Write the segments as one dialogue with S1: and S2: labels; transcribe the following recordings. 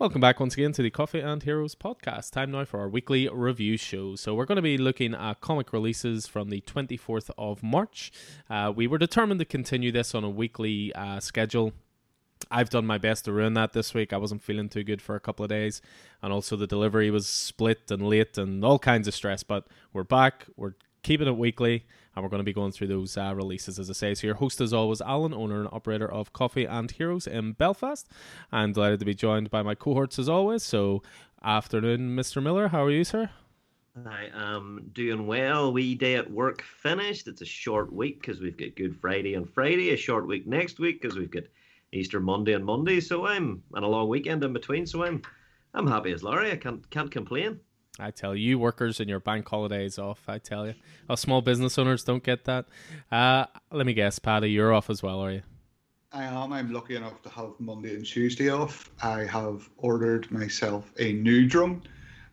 S1: Welcome back once again to the Coffee and Heroes podcast. Time now for our weekly review show. So, we're going to be looking at comic releases from the 24th of March. Uh, we were determined to continue this on a weekly uh, schedule. I've done my best to ruin that this week. I wasn't feeling too good for a couple of days, and also the delivery was split and late and all kinds of stress. But we're back. We're keeping it weekly and we're going to be going through those uh, releases as I say. So your host is always Alan, owner and operator of Coffee and Heroes in Belfast. I'm delighted to be joined by my cohorts as always. So afternoon, Mr. Miller. How are you, sir?
S2: I am doing well. We day at work finished. It's a short week because we've got Good Friday on Friday. A short week next week because we've got Easter Monday and Monday. So I'm and a long weekend in between. So I'm I'm happy as Larry. I can't can't complain.
S1: I tell you, workers and your bank holidays off. I tell you, us small business owners don't get that. Uh, let me guess, Paddy, you're off as well, are you?
S3: I am. I'm lucky enough to have Monday and Tuesday off. I have ordered myself a new drone.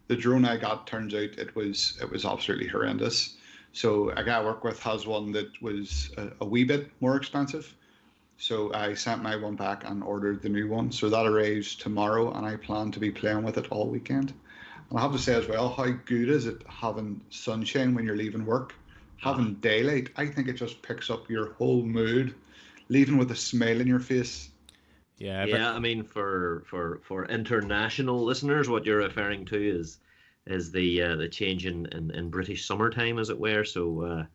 S3: The drone I got turns out it was it was absolutely horrendous. So a guy I work with has one that was a, a wee bit more expensive. So I sent my one back and ordered the new one. So that arrives tomorrow, and I plan to be playing with it all weekend. And I have to say as well, how good is it having sunshine when you're leaving work? Having daylight, I think it just picks up your whole mood, leaving with a smile in your face.
S2: Yeah, yeah. I mean, for for for international listeners, what you're referring to is is the uh, the change in, in, in British summertime, as it were. So uh,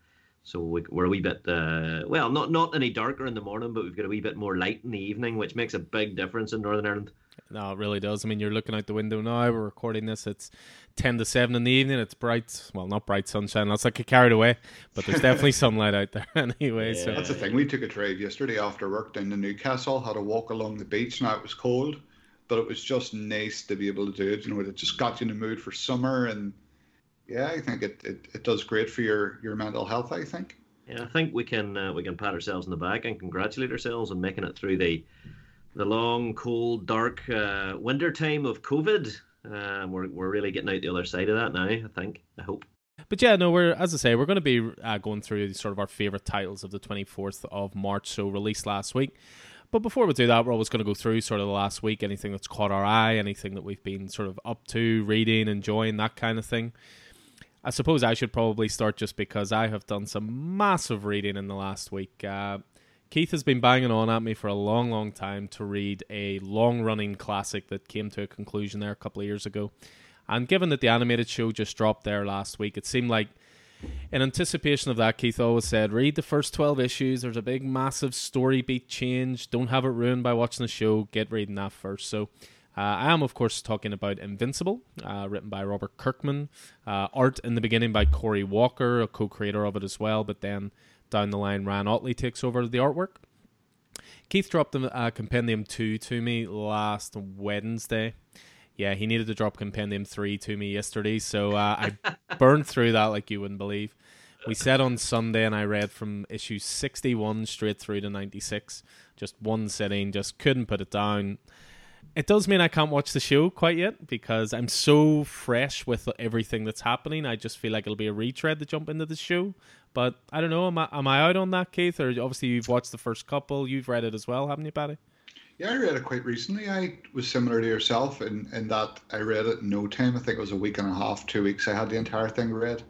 S2: so we, are a wee bit uh, well, not not any darker in the morning, but we've got a wee bit more light in the evening, which makes a big difference in Northern Ireland.
S1: No, it really does. I mean, you're looking out the window now. We're recording this. It's ten to seven in the evening. It's bright. Well, not bright sunshine. That's like a carried away, but there's definitely sunlight out there anyway. Yeah. So
S3: that's the thing. We took a drive yesterday after work down to Newcastle. Had a walk along the beach. Now it was cold, but it was just nice to be able to do it. You know, it just got you in the mood for summer, and yeah, I think it, it, it does great for your your mental health. I think.
S2: Yeah, I think we can uh, we can pat ourselves in the back and congratulate ourselves on making it through the the long, cold, dark uh, winter time of COVID. Uh, we're we're really getting out the other side of that now. I think. I hope.
S1: But yeah, no, we're as I say, we're going to be uh, going through sort of our favorite titles of the twenty fourth of March, so released last week. But before we do that, we're always going to go through sort of the last week, anything that's caught our eye, anything that we've been sort of up to, reading, enjoying, that kind of thing. I suppose I should probably start just because I have done some massive reading in the last week. Uh, Keith has been banging on at me for a long, long time to read a long running classic that came to a conclusion there a couple of years ago. And given that the animated show just dropped there last week, it seemed like, in anticipation of that, Keith always said, read the first 12 issues. There's a big, massive story beat change. Don't have it ruined by watching the show. Get reading that first. So, uh, I am, of course, talking about Invincible, uh, written by Robert Kirkman. Uh, art in the beginning by Cory Walker, a co creator of it as well, but then down the line, Ryan Ottley takes over the artwork. Keith dropped a uh, Compendium 2 to me last Wednesday. Yeah, he needed to drop Compendium 3 to me yesterday, so uh, I burned through that like you wouldn't believe. We said on Sunday, and I read from issue 61 straight through to 96. Just one sitting, just couldn't put it down it does mean I can't watch the show quite yet because I'm so fresh with everything that's happening. I just feel like it'll be a retread to jump into the show. But I don't know. Am I, am I out on that, Keith? Or obviously you've watched the first couple. You've read it as well, haven't you, Paddy?
S3: Yeah, I read it quite recently. I was similar to yourself in, in that I read it in no time. I think it was a week and a half, two weeks. I had the entire thing read.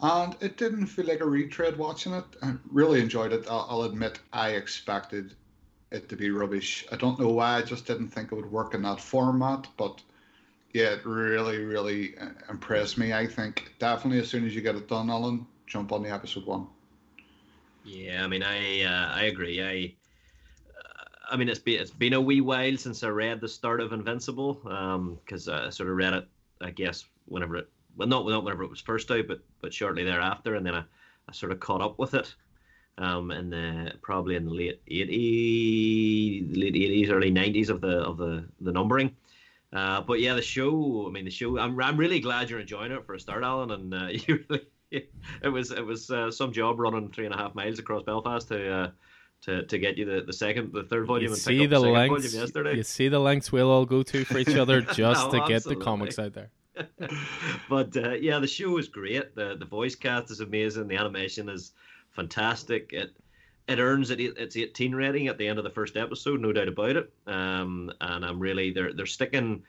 S3: And it didn't feel like a retread watching it. I really enjoyed it. I'll, I'll admit I expected it to be rubbish. I don't know why. I just didn't think it would work in that format, but yeah, it really, really uh, impressed me. I think definitely as soon as you get it done, Alan, jump on the episode one.
S2: Yeah, I mean, I uh, I agree. I uh, I mean, it's been it's been a wee while since I read the start of Invincible, because um, I sort of read it, I guess, whenever it well, not not whenever it was first out, but but shortly thereafter, and then I, I sort of caught up with it um, in the probably in the late 80, late 80s, early 90s of the of the the numbering. Uh, but yeah, the show. I mean, the show. I'm I'm really glad you're enjoying it for a start, Alan. And uh, you really, it was it was uh, some job running three and a half miles across Belfast to. Uh, to, to get you the, the second the third volume you and see the, the lengths
S1: you see the lengths we'll all go to for each other just no, to get the comics out there
S2: but uh, yeah the show is great the the voice cast is amazing the animation is fantastic. It it earns it, its 18 rating at the end of the first episode, no doubt about it. Um, and I'm really they're they're sticking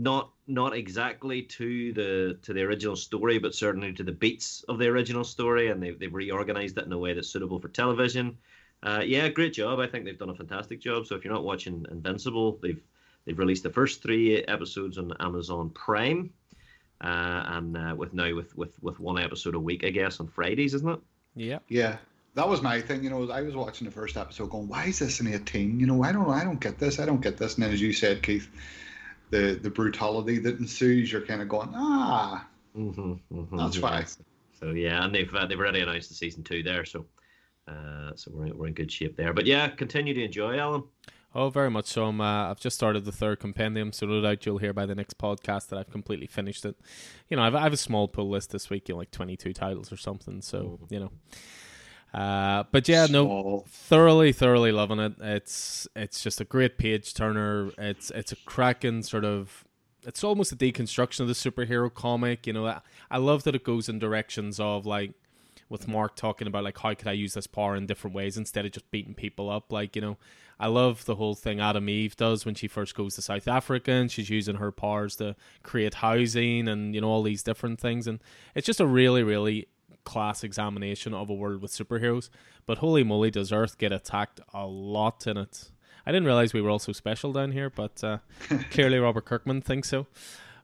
S2: not not exactly to the to the original story, but certainly to the beats of the original story, and they've they've reorganized it in a way that's suitable for television. Uh, yeah, great job. I think they've done a fantastic job. So if you're not watching Invincible, they've they've released the first three episodes on Amazon Prime, uh, and uh, with now with, with with one episode a week, I guess, on Fridays, isn't it?
S1: Yeah.
S3: Yeah. That was my thing, you know. I was watching the first episode, going, "Why is this an 18? You know, I don't, I don't get this. I don't get this." And then, as you said, Keith, the the brutality that ensues, you're kind of going, "Ah,
S2: mm-hmm, mm-hmm,
S3: that's
S2: yeah.
S3: fine."
S2: So yeah, and they've uh, they've already announced the season two there, so uh, so we're in, we're in good shape there. But yeah, continue to enjoy, Alan.
S1: Oh, very much so. I'm, uh, I've just started the third compendium, so no doubt you'll hear by the next podcast that I've completely finished it. You know, I've, I have a small pull list this week, you know, like 22 titles or something. So, you know. Uh, but yeah, no,
S3: Small.
S1: thoroughly, thoroughly loving it. It's it's just a great page turner. It's it's a cracking sort of. It's almost a deconstruction of the superhero comic. You know, I, I love that it goes in directions of like with Mark talking about like how could I use this power in different ways instead of just beating people up. Like you know, I love the whole thing Atom Eve does when she first goes to South Africa and she's using her powers to create housing and you know all these different things. And it's just a really, really class examination of a world with superheroes. But holy moly, does Earth get attacked a lot in it? I didn't realize we were all so special down here, but uh, clearly Robert Kirkman thinks so.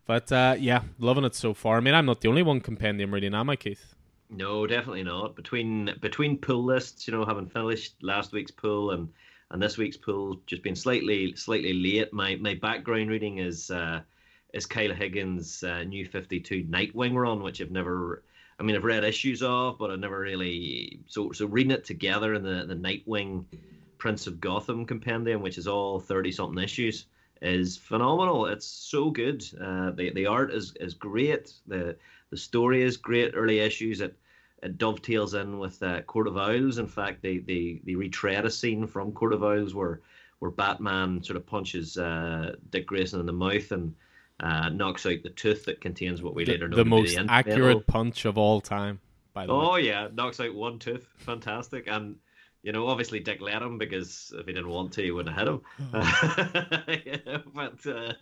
S1: But uh, yeah, loving it so far. I mean, I'm not the only one compendium reading, am I, Keith?
S2: No, definitely not. Between between pull lists, you know, having finished last week's pull and and this week's pull, just being slightly slightly late. My my background reading is uh, is Kyle Higgins' uh, New Fifty Two Nightwing run, which I've never. I mean, I've read issues of, but I've never really. So so reading it together in the the Nightwing Prince of Gotham compendium, which is all thirty something issues, is phenomenal. It's so good. Uh, the the art is is great. The the story is great. Early issues it it dovetails in with uh, Court of Owls. In fact, they they they retread a scene from Court of Owls where where Batman sort of punches uh, Dick Grayson in the mouth and uh, knocks out the tooth that contains what we
S1: The,
S2: later know
S1: the most
S2: the
S1: accurate punch of all time, by the way.
S2: Oh yeah, knocks out one tooth. Fantastic. And you know, obviously Dick let him because if he didn't want to, he wouldn't have hit him. Yeah, but uh,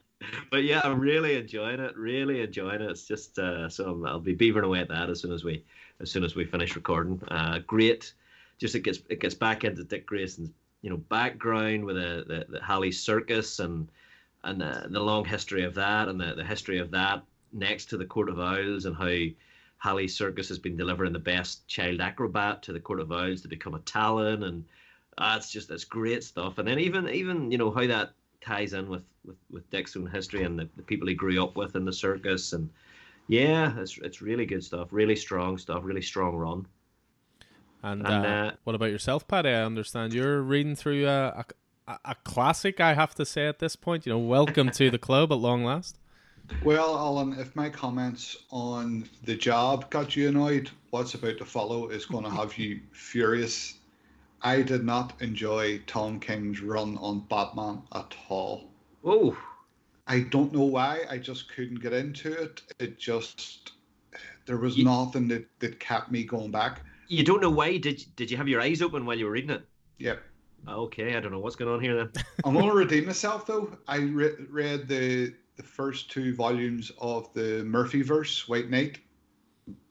S2: but yeah, I'm really enjoying it. Really enjoying it. It's just uh, so I'm- I'll be beavering away at that as soon as we as soon as we finish recording. Uh, great. Just it gets it gets back into Dick Grayson's you know background with the the, the Haly Circus and and the, the long history of that and the, the history of that next to the Court of Owls and how Haly Circus has been delivering the best child acrobat to the Court of Owls to become a Talon, and uh, it's just it's great stuff. And then even even you know how that ties in with with, with Dick's own history and the, the people he grew up with in the circus, and yeah, it's it's really good stuff, really strong stuff, really strong run.
S1: And,
S2: And,
S1: uh,
S2: uh,
S1: what about yourself, Paddy? I understand you're reading through a, a, a classic, I have to say at this point. You know, welcome to the club at long last.
S3: Well, Alan, if my comments on the job got you annoyed, what's about to follow is going to have you furious. I did not enjoy Tom King's run on Batman at all.
S2: Oh,
S3: I don't know why. I just couldn't get into it. It just there was
S2: Ye-
S3: nothing that, that kept me going back.
S2: you don't know why? Did did you have your eyes open while you were reading it?
S3: Yep.
S2: Okay, I don't know what's going on here then.
S3: I'm going to redeem myself though. I re- read the the first two volumes of the Murphyverse, White Knight.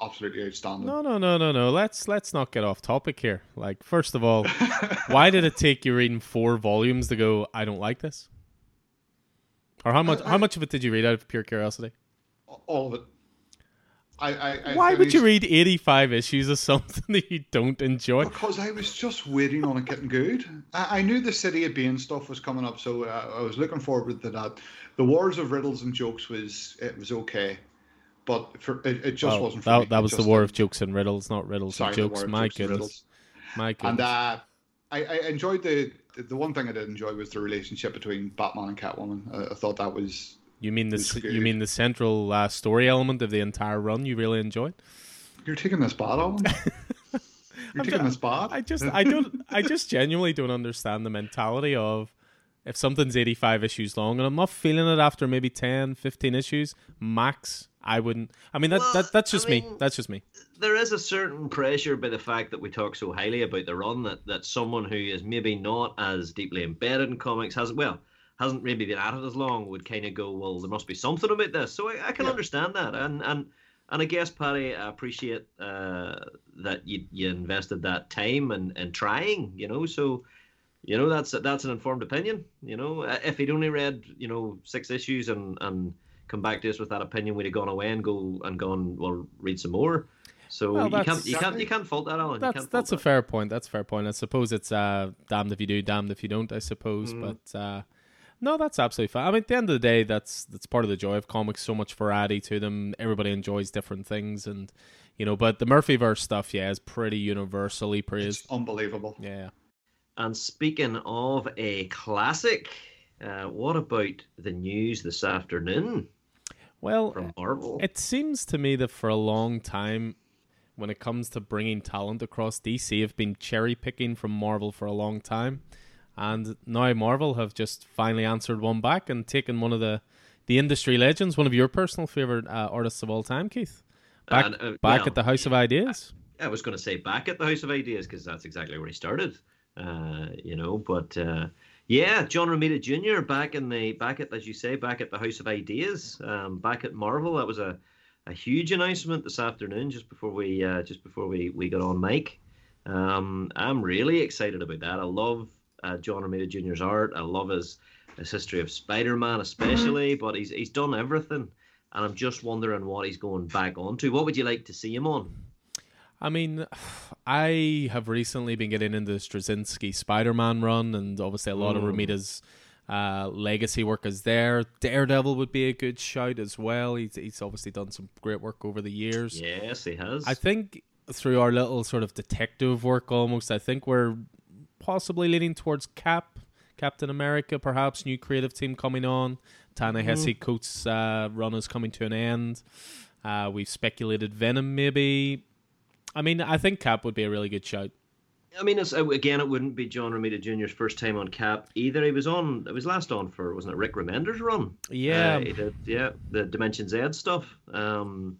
S3: Absolutely outstanding.
S1: No, no, no, no, no. Let's let's not get off topic here. Like, first of all, why did it take you reading four volumes to go? I don't like this. Or how uh, much?
S3: I-
S1: how much of it did you read out of pure curiosity?
S3: All of it. I, I,
S1: Why would you read eighty-five issues of something that you don't enjoy?
S3: Because I was just waiting on it getting good. I, I knew the City of Bane stuff was coming up, so uh, I was looking forward to that. The Wars of Riddles and Jokes was it was okay, but for it, it just
S1: Well,
S3: wasn't for
S1: that,
S3: me.
S1: that was the war
S3: didn't.
S1: of jokes and riddles, not riddles
S3: Sorry,
S1: and jokes. My
S3: Jokes and
S1: goodness, my goodness.
S3: And uh, I, I enjoyed the the one thing I did enjoy was the relationship between Batman and Catwoman. I, I thought that was
S1: you mean the you mean the central uh, story element of the entire run? You really enjoyed?
S3: you're taking this bad on. You're taking
S1: ju-
S3: this bad.
S1: I just I don't I just genuinely don't understand the mentality of if something's 85 issues long and I'm not feeling it after maybe 10, 15 issues max, I wouldn't. I mean, that,
S2: Well,
S1: that that's just
S2: I
S1: me. That's just me.
S2: there is a certain pressure by the fact that we talk so highly about the run that, that someone who is maybe not as deeply embedded in comics has well hasn't maybe been at it as long would kind of go well there must be something about this so I, I can
S3: Yeah.
S2: understand that and and and I guess Paddy I appreciate uh, that you you invested that time and and trying you know so you know that's that's an informed opinion you know if he'd only read you know six issues and and come back to us with that opinion we'd have gone away and go and gone well read some more so
S1: Well,
S2: you can't you can't you can't fault that Alan you
S1: That's
S2: can't fault
S1: that's a
S2: that.
S1: fair point. That's a fair point. I suppose it's uh damned if you do, damned if you don't. I suppose,
S2: Mm.
S1: but uh, no, that's absolutely fine. I mean, at the end of the day, that's that's part of the joy of comics. So much variety to them. Everybody enjoys different things, and you know. But the Murphyverse stuff, yeah, is pretty universally praised.
S3: It's unbelievable.
S1: Yeah.
S2: And speaking of a classic, uh, what about the news this afternoon
S1: Well,
S2: from Marvel?
S1: It seems to me that for a long time, when it comes to bringing talent across, DC have been cherry picking from Marvel for a long time, and now Marvel have just finally answered one back and taken one of the the industry legends, one of your personal favorite uh, artists of all time, Keith, back
S2: And, uh,
S1: back
S2: well,
S1: at the House of Ideas.
S2: I was going to say back at the House of Ideas because that's exactly where he started. Uh, you know, but uh, yeah, John Romita Jr. back in the back at as you say back at the House of Ideas, um, back at Marvel. That was a, a huge announcement this afternoon just before we uh, just before we we got on mic. Um, I'm really excited about that. I love uh, John Romita Jr.'s art. I love his his history of Spider-Man, especially. But he's he's done everything, and I'm just wondering what he's going back onto. What would you like to see him on?
S1: I mean, I have recently been getting into the Straczynski Spider-Man run, and obviously a lot of
S2: Mm.
S1: Romita's uh, legacy work is there. Daredevil would be a good shout as well. He's he's obviously done some great work over the years.
S2: Yes, he has.
S1: I think through our little sort of detective work, almost, I think we're possibly leaning towards Cap, Captain America, perhaps new creative team coming on. Ta-Nehisi Coates' uh, run is coming to an end. Uh, we've speculated Venom, maybe. I mean, I think Cap would be a really good shout.
S2: I mean, uh, again, it wouldn't be John Romita Jr.'s first time on Cap either. He was on. It was last on for wasn't it Rick Remender's run?
S1: Yeah,
S2: Uh, he did, yeah, the Dimension Z stuff. Um,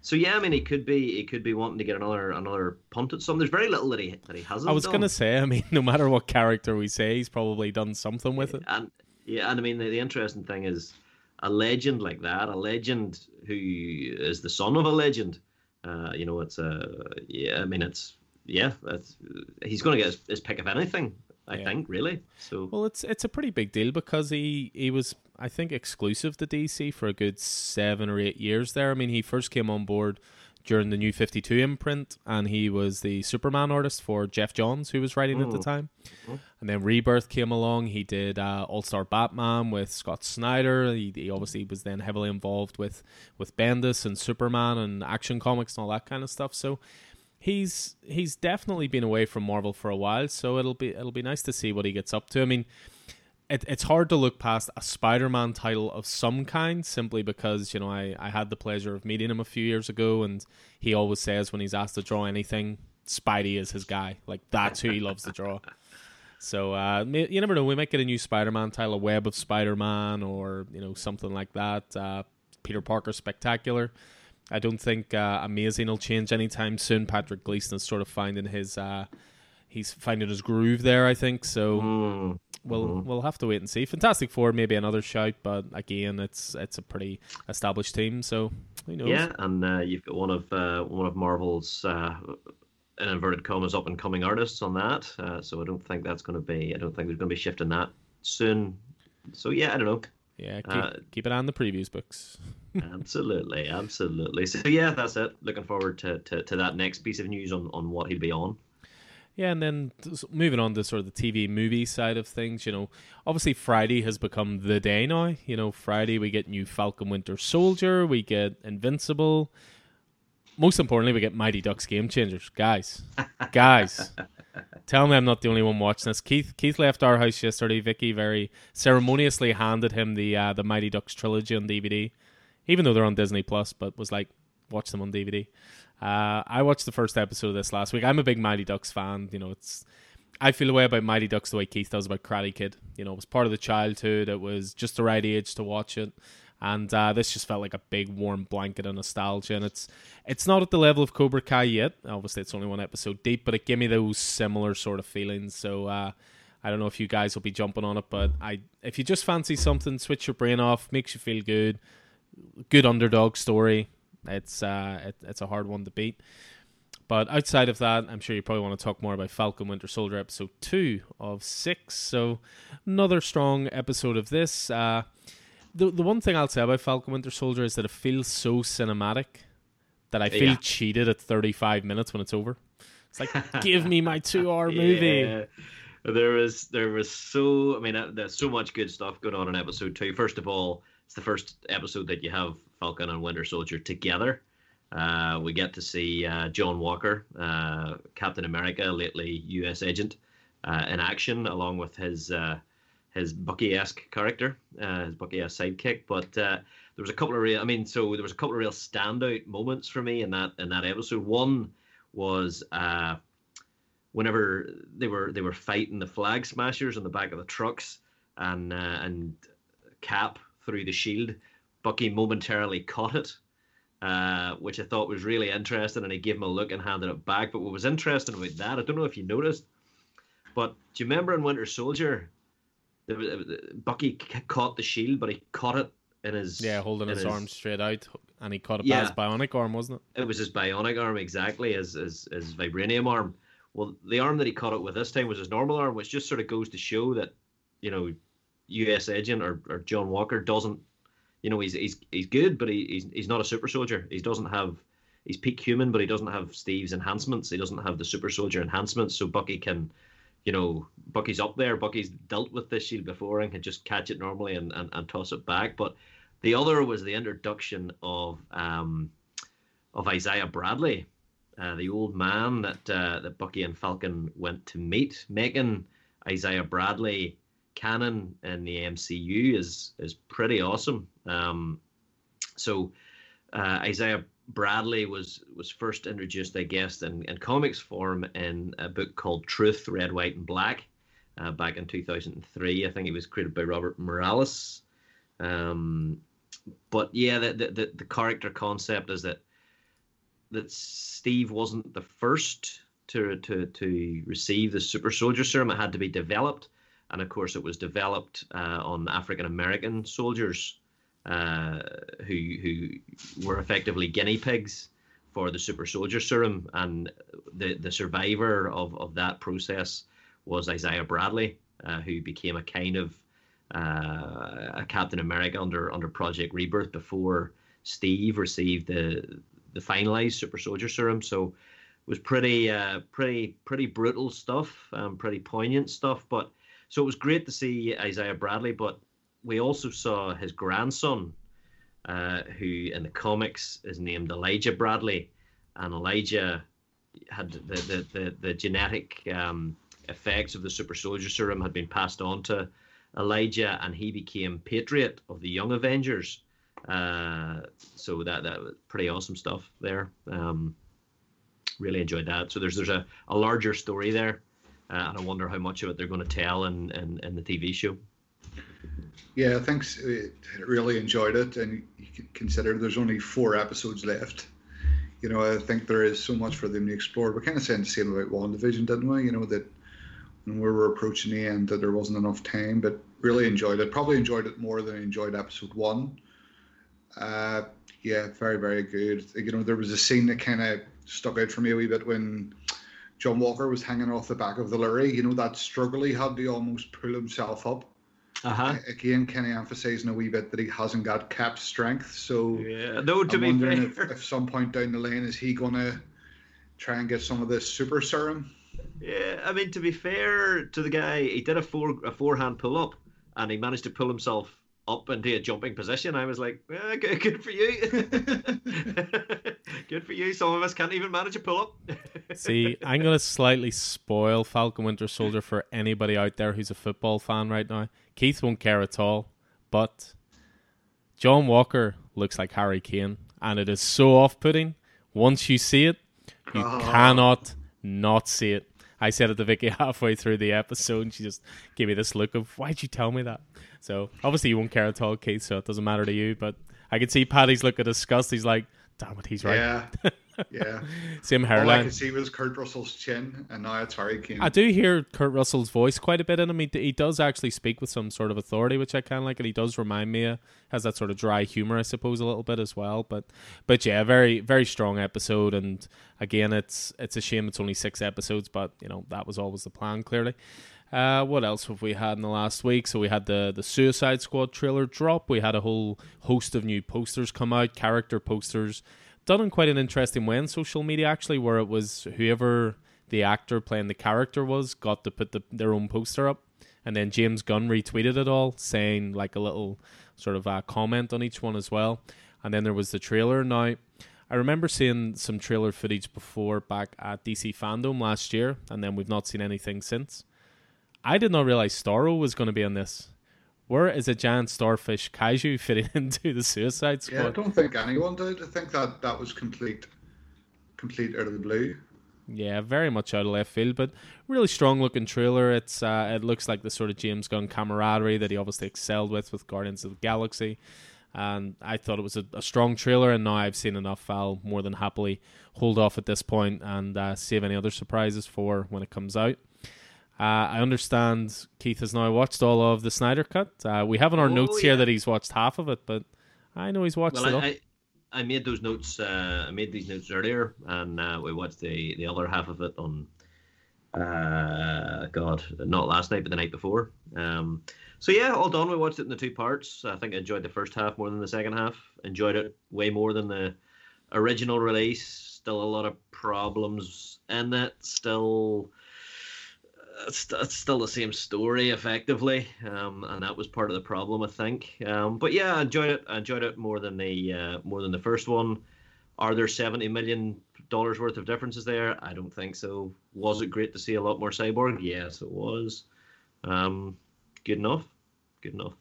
S2: so yeah, I mean, he could be he could be wanting to get another another punt at some. There's very little that he that he hasn't.
S1: I was
S2: done.
S1: gonna say. I mean, no matter what character we say, he's probably done something with it.
S2: And yeah, and I mean, the, the interesting thing is a legend like that, a legend who is the son of a legend. Uh, you know, it's a yeah. I mean, it's yeah. That's, he's going to get his, his pick of anything. I
S1: Yeah.
S2: think really. So
S1: Well, it's it's a pretty big deal because he he was I think exclusive to DC for a good seven or eight years there. I mean, he first came on board during the New Fifty Two imprint, and he was the Superman artist for Geoff Johns, who was writing at the
S2: Mm.
S1: time.
S2: Mhm.
S1: And then Rebirth came along. He did uh, All Star Batman with Scott Snyder. He, he obviously was then heavily involved with with Bendis and Superman and Action Comics and all that kind of stuff. So he's he's definitely been away from Marvel for a while. So it'll be it'll be nice to see what he gets up to. I mean, it, it's hard to look past a Spider-Man title of some kind simply because you know I, I had the pleasure of meeting him a few years ago, and he always says when he's asked to draw anything, Spidey is his guy. Like that's who he loves to draw. So uh, you never know. We might get a new Spider-Man title, a Web of Spider-Man, or you know something like that. Uh, Peter Parker Spectacular. I don't think uh, Amazing will change anytime soon. Patrick Gleason is sort of finding his uh, he's finding his groove there. I think so.
S2: mm,
S1: We'll
S2: Mhm.
S1: we'll have to wait and see. Fantastic Four, maybe another shout, but again, it's it's a pretty established team, so who knows?
S2: yeah, and uh, you've got one of uh, one of Marvel's uh, in inverted commas up and coming artists on that. Uh, so I don't think that's going to be. I don't think there's going to be shifting that soon. So yeah, I don't know.
S1: yeah. Keep,
S2: Uh,
S1: keep it on the previews books.
S2: Absolutely, absolutely. So yeah, that's it. Looking forward to, to, to that next piece of news on, on what he'll be on.
S1: Yeah, and then moving on to sort of the TV movie side of things, you know, obviously Friday has become the day now. You know, Friday we get new Falcon Winter Soldier, we get Invincible. Most importantly, we get Mighty Ducks Game Changers. Guys, guys, tell me I'm not the only one watching this. Keith Keith left our house yesterday. Vicky very ceremoniously handed him the uh, the Mighty Ducks trilogy on DVD, even though they're on Disney Plus, but was like, watch them on DVD. Uh, I watched the first episode of this last week. I'm a big Mighty Ducks fan. You know, it's I feel the way about Mighty Ducks the way Keith does about Karate Kid. You know, it was part of the childhood. It was just the right age to watch it, and uh, this just felt like a big warm blanket of nostalgia. And it's it's not at the level of Cobra Kai yet. Obviously, it's only one episode deep, but it gave me those similar sort of feelings. So. Uh, I don't know if you guys will be jumping on it, but I if you just fancy something, switch your brain off, makes you feel good, good underdog story. It's uh, it, it's a hard one to beat. But outside of that, I'm sure you probably want to talk more about Falcon Winter Soldier episode two of six. So another strong episode of this. Uh, the the one thing I'll say about Falcon Winter Soldier is that it feels so cinematic that I feel yeah. cheated at 35 minutes when it's over. It's like, give me my two hour movie. Yeah
S2: there was there was so I mean uh, there's so much good stuff going on in episode two. First of all, it's the first episode that you have Falcon and Winter Soldier together. Uh, we get to see uh, John Walker, uh, Captain America, lately U.S. agent, uh, in action, along with his uh, his Bucky-esque character, his Bucky-esque sidekick. But there was a couple of real, I mean, so there was a couple of real standout moments for me in that in that episode. One was whenever they were they were fighting the flag smashers on the back of the trucks and uh, and Cap through the shield, Bucky momentarily caught it, uh, which I thought was really interesting, and he gave him a look and handed it back. But what was interesting about that, I don't know if you noticed, but do you remember in Winter Soldier, Bucky caught the shield, but he caught it in his
S1: yeah, holding his, his arm straight out, and he caught it yeah, by his bionic arm, wasn't it?
S2: It was his bionic arm exactly, as his, his vibranium arm. Well, the arm that he caught it with this time was his normal arm, which just sort of goes to show that, you know, U.S. agent or, or John Walker doesn't, you know, he's he's he's good, but he, he's he's not a super soldier. He doesn't have he's peak human, but he doesn't have Steve's enhancements. He doesn't have the super soldier enhancements, so Bucky can, you know, Bucky's up there. Bucky's dealt with this shield before and can just catch it normally and, and, and toss it back. But the other was the introduction of um of Isaiah Bradley, uh, the old man that uh, that Bucky and Falcon went to meet, making Isaiah Bradley canon in the MCU is is pretty awesome. Um, so uh, Isaiah Bradley was was first introduced, I guess, in, in comics form in a book called Truth, Red, White, and Black, uh, back in 2003. I think it was created by Robert Morales. Um, but yeah, the, the the character concept is that that Steve wasn't the first to to to receive the super soldier serum. It had to be developed, and of course, it was developed uh, on African American soldiers uh, who who were effectively guinea pigs for the super soldier serum, and the the survivor of of that process was Isaiah Bradley, uh, who became a kind of uh, a Captain America under under Project Rebirth before Steve received the the finalized super soldier serum. So it was pretty uh, pretty pretty brutal stuff, um, pretty poignant stuff. But so it was great to see Isaiah Bradley, but we also saw his grandson, uh, who in the comics is named Elijah Bradley, and Elijah had the the the, the genetic um, effects of the super soldier serum had been passed on to Elijah, and he became Patriot of the Young Avengers. Uh, so that that was pretty awesome stuff there. Um, really enjoyed that. So there's there's a, a larger story there, uh, and I wonder how much of it they're going to tell in, in, in the TV show.
S3: Yeah, thanks. Really enjoyed it, and you can consider there's only four episodes left. You know, I think there is so much for them to explore. We're kind of saying the same about WandaVision, didn't we? You know that when we were approaching the end, that there wasn't enough time, but really enjoyed it. Probably enjoyed it more than I enjoyed episode one uh, yeah, very, very good. You know, there was a scene that kind of stuck out for me a wee bit when John Walker was hanging off the back of the lorry. You know, that struggle he had to almost pull himself up.
S2: Uh-huh.
S3: Again, Kenny of emphasizing a wee bit that he hasn't got cap strength. So
S2: yeah, no. To
S3: I'm
S2: be
S3: wondering
S2: fair,
S3: if, if some point down the lane is he gonna try and get some of this super serum?
S2: Yeah, I mean to be fair to the guy, he did a four a forehand pull up, and he managed to pull himself up into a jumping position. I was like, yeah, good, good for you. good for you. Some of us can't even manage a pull up.
S1: See, I'm going to slightly spoil Falcon Winter Soldier for anybody out there who's a football fan right now. Keith won't care at all, but John Walker looks like Harry Kane, and it is so off putting. Once you see it, you oh. cannot not see it. I said it to Vicky halfway through the episode, and she just gave me this look of, "Why'd you tell me that?" So obviously you won't care at all, Keith. So it doesn't matter to you. But I could see Paddy's look of disgust. He's like, "Damn it, he's right."
S3: Yeah, yeah.
S1: Same
S3: All I
S1: hairline.
S3: could see was Kurt Russell's chin, and now it's Harry Kane.
S1: I do hear Kurt Russell's voice quite a bit in him. He, he does actually speak with some sort of authority, which I kind of like, and he does remind me of has that sort of dry humor, I suppose, a little bit as well. But but yeah, very very strong episode, and again, it's it's a shame it's only six episodes, but you know that was always the plan, clearly. Uh, what else have we had in the last week? So we had the the Suicide Squad trailer drop. We had a whole host of new posters come out, character posters, done in quite an interesting way on social media actually, where it was whoever the actor playing the character was got to put the, their own poster up, and then James Gunn retweeted it all, saying like a little sort of comment on each one as well. And then there was the trailer. Now, I remember seeing some trailer footage before back at DC Fandom last year, and then we've not seen anything since. I did not realize Starro was going to be in this. Where is a giant starfish kaiju fitting into the Suicide
S3: yeah, I don't think anyone did. I think that that was complete, complete out of the blue.
S1: Yeah, very much out of left field, but really strong looking trailer. It's uh, it looks like the sort of James Gunn camaraderie that he obviously excelled with with Guardians of the Galaxy, and I thought it was a, a strong trailer. And now I've seen enough. I'll more than happily hold off at this point and uh, save any other surprises for when it comes out. Uh, I understand Keith has now watched all of the Snyder Cut. Uh, we have in our
S2: Oh,
S1: notes here that he's watched half of it, but I know he's watched
S2: Well,
S1: it all.
S2: I, I, I made those notes. Uh, I made these notes earlier, and uh, we watched the the other half of it on. Uh, God, not last night, but the night before. Um, so yeah, all done. We watched it in the two parts. I think I enjoyed the first half more than the second half. Enjoyed it way more than the original release. Still a lot of problems in it. Still. It's, it's still the same story effectively, um, and that was part of the problem, I think. Um, but yeah, I enjoyed it. I enjoyed it more than the uh, more than the first one. Are there seventy million dollars worth of differences there? I don't think so. Was it great to see a lot more cyborg? Yes, it was. Um, good enough. Good enough.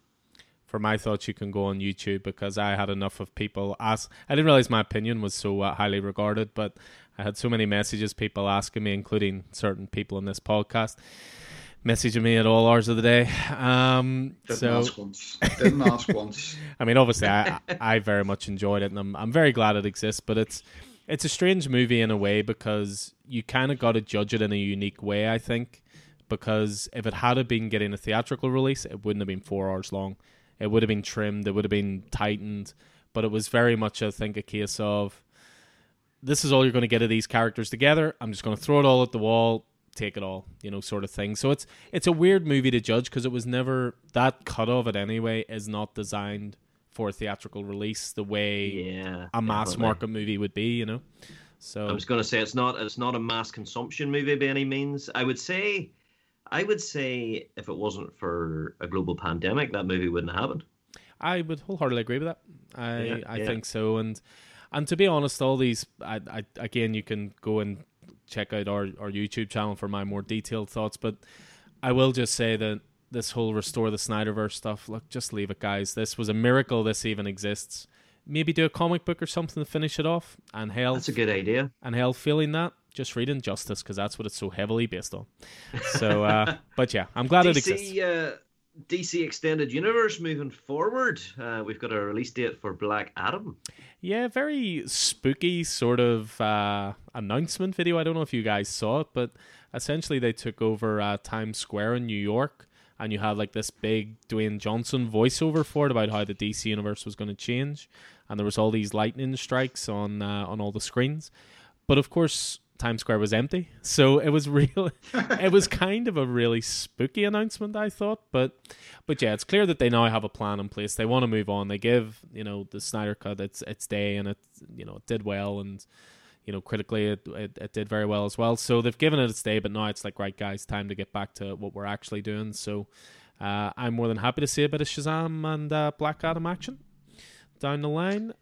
S1: for my thoughts, you can go on YouTube because I had enough of people ask. I didn't realize my opinion was so uh, highly regarded, but I had so many messages, people asking me, including certain people in this podcast, messaging me at all hours of the day. Um,
S3: Didn't
S1: so,
S3: ask once. Didn't ask once.
S1: I mean, obviously, I I very much enjoyed it, and I'm I'm very glad it exists. But it's it's a strange movie in a way because you kind of got to judge it in a unique way. I think because if it had been getting a theatrical release, it wouldn't have been four hours long. It would have been trimmed. It would have been tightened. But it was very much, I think, a case of this is all you're going to get of these characters together. I'm just going to throw it all at the wall, take it all, you know, sort of thing. So it's it's a weird movie to judge because it was never that cut of it anyway is not designed for a theatrical release the way
S2: Yeah.
S1: a mass
S2: definitely.
S1: market movie would be, you know. So
S2: I was going to say it's not it's not a mass consumption movie by any means. I would say, I would say if it wasn't for a global pandemic, that movie wouldn't have happened.
S1: I would wholeheartedly agree with that. I
S2: Yeah,
S1: I
S2: yeah.
S1: think so, and and to be honest, all these I, I again you can go and check out our our YouTube channel for my more detailed thoughts, but I will just say that this whole restore the Snyderverse stuff, look, just leave it, guys. This was a miracle. This even exists. Maybe do a comic book or something to finish it off, and hell,
S2: That's a good idea.
S1: and hell, feeling that. Just read Injustice because that's what it's so heavily based on. So, uh, but yeah, I'm glad it exists.
S2: Uh, DC Extended Universe moving forward. Uh, we've got a release date for Black Adam.
S1: Yeah, very spooky sort of uh, announcement video. I don't know if you guys saw it, but essentially they took over uh, Times Square in New York, and you had like this big Dwayne Johnson voiceover for it about how the DC universe was going to change, and there was all these lightning strikes on uh, on all the screens, but of course. Times Square was empty, so it was real. it was kind of a really spooky announcement, I thought. But, but yeah, it's clear that they now have a plan in place. They want to move on. They give you know the Snyder Cut its its day, and it you know it did well, and you know critically it, it it did very well as well. So they've given it its day, but now it's like right, guys, time to get back to what we're actually doing. So uh, I'm more than happy to see a bit of Shazam and uh, Black Adam action down the line.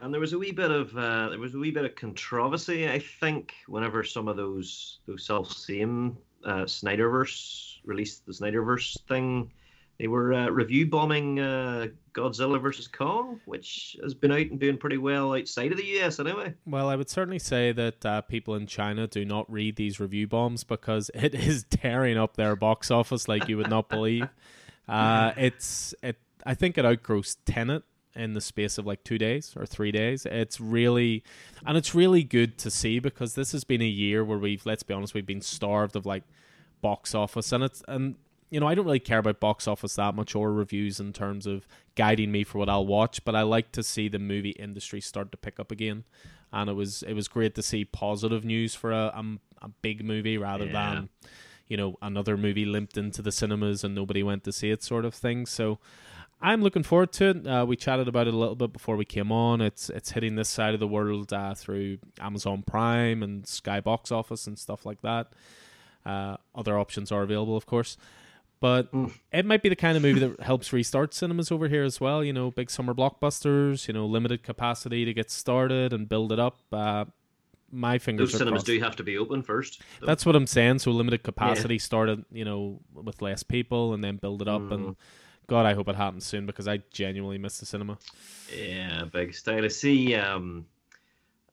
S2: And there was a wee bit of uh, there was a wee bit of controversy, I think, whenever some of those those self same uh, Snyderverse released the Snyderverse thing they were uh, review bombing uh, Godzilla versus Kong, which has been out and doing pretty well outside of the US anyway.
S1: Well, I would certainly say that uh, people in China do not read these review bombs because it is tearing up their box office like you would not believe. Uh, it's it. I think it outgrossed Tenet in the space of like two days or three days. It's really, and it's really good to see because this has been a year where we've, let's be honest, we've been starved of like box office, and it's and you know I don't really care about box office that much or reviews in terms of guiding me for what I'll watch, but I like to see the movie industry start to pick up again, and it was it was great to see positive news for a a, a big movie rather
S2: Yeah.
S1: than you know another movie limped into the cinemas and nobody went to see it sort of thing. So. I'm looking forward to it. Uh, we chatted about it a little bit before we came on. It's it's hitting this side of the world uh, through Amazon Prime and Sky Box Office and stuff like that. Uh, other options are available, of course, but
S2: Mm.
S1: it might be the kind of movie that helps restart cinemas over here as well. You know, big summer blockbusters. You know, limited capacity to get started and build it up. Uh, my fingers
S2: Those cinemas
S1: crossed.
S2: do have to be open first. though.
S1: That's what I'm saying. So limited capacity started, you know, with less people and then build it up.
S2: Mm.
S1: And God, I hope it happens soon because I genuinely miss the cinema.
S2: Yeah, big style. I see. Um,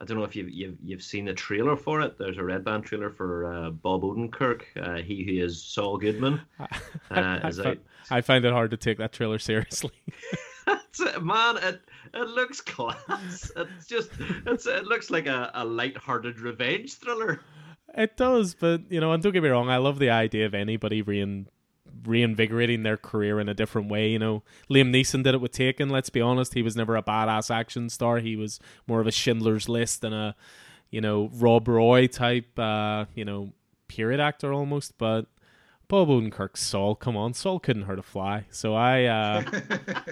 S2: I don't know if you've, you've you've seen the trailer for it. There's a red band trailer for uh, Bob Odenkirk. Uh, he who is Saul Goodman. Uh,
S1: I,
S2: is out.
S1: I find it hard to take that trailer seriously.
S2: It, man. It it looks class. It's just it's it looks like a, a light-hearted revenge thriller.
S1: it does, but you know, and don't get me wrong, I love the idea of anybody rein reinvigorating their career in a different way. You know, Liam Neeson did it with Taken. Let's be honest, he was never a badass action star. He was more of a Schindler's List and a, you know, Rob Roy type, uh, you know, period actor almost. But Bob Odenkirk's Saul, come on, Saul couldn't hurt a fly. So I, uh,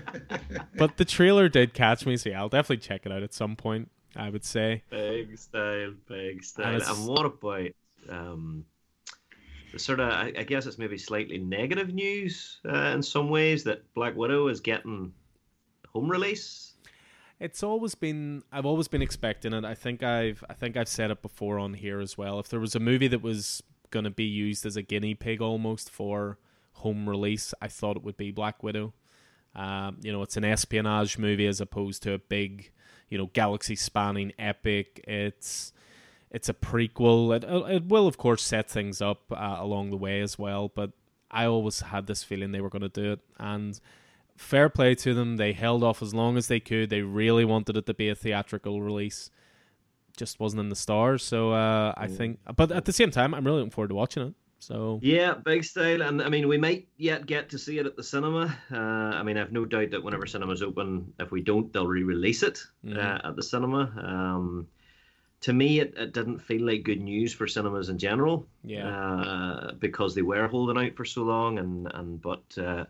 S1: but the trailer did catch me. So yeah, I'll definitely check it out at some point. I would say.
S2: Big style, big style.
S1: And
S2: And,
S1: it's-
S2: what about um, the sort of? I, guess it's maybe slightly negative news uh, in some ways that Black Widow is getting home release.
S1: It's always been I've always been expecting it. I think I've I think I've said it before on here as well. If there was a movie that was going to be used as a guinea pig almost for home release, I thought it would be Black Widow. Um, you know, it's an espionage movie as opposed to a big, you know, galaxy spanning epic. It's it's a prequel. It, it will of course set things up uh, along the way as well, but I always had this feeling they were going to do it and fair play to them. They held off as long as they could. They really wanted it to be a theatrical release. Just wasn't in the stars. So uh, I
S2: Mm.
S1: think, but at the same time, I'm really looking forward to watching it. So
S2: Yeah, big style, and I mean, we might yet get to see it at the cinema. Uh, I mean, I've no doubt that whenever cinemas open, if we don't, they'll re-release it
S1: Mhm.
S2: uh, at the cinema. Um, to me, it, it didn't feel like good news for cinemas in general.
S1: yeah,
S2: uh, because they were holding out for so long, and and but uh,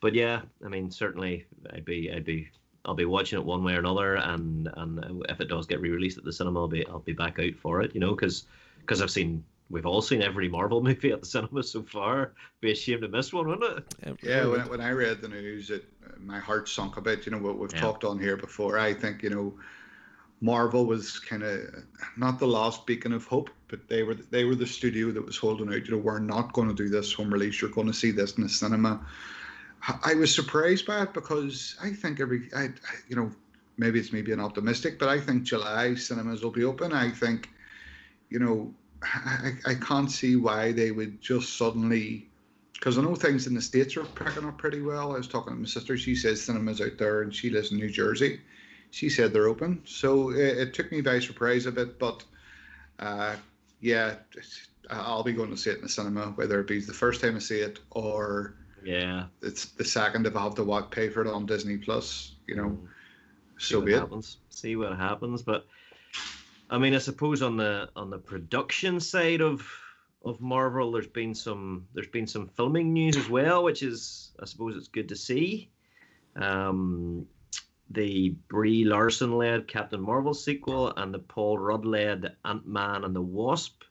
S2: but yeah, I mean, certainly, I'd be I'd be I'll be watching it one way or another, and and if it does get re-released at the cinema, I'll be I'll be back out for it, you know, because because I've seen. We've all seen every Marvel movie at the cinema so far. Be ashamed to miss one, wouldn't it?
S1: It
S3: Yeah, when, when I read the news, it my heart sunk a bit. You know what we've
S2: Yeah.
S3: talked on here before. I think you know, Marvel was kind of not the last beacon of hope, but they were they were the studio that was holding out. You know, we're not going to do this home release. You're going to see this in the cinema. I- was surprised by it because I think every I, you know maybe it's me being optimistic, but I think July cinemas will be open. I think you know I I can't see why they would just suddenly because I know things in the states are picking up pretty well. I was talking to my sister; she says cinemas out there, and she lives in New Jersey. She said they're open, so it, it took me by surprise a bit. But uh, yeah, I'll be going to see it in the cinema, whether it be the first time I see it or
S2: Yeah.
S3: it's the second if I have to watch pay for it on Disney Plus. You know,
S2: see
S3: so be it.
S2: happens. See what happens. But I mean, I suppose on the on the production side of of Marvel, there's been some there's been some filming news as well, which is I suppose it's good to see. Um, the Brie Larson led Captain Marvel sequel and the Paul Rudd led Ant Man and the Wasp,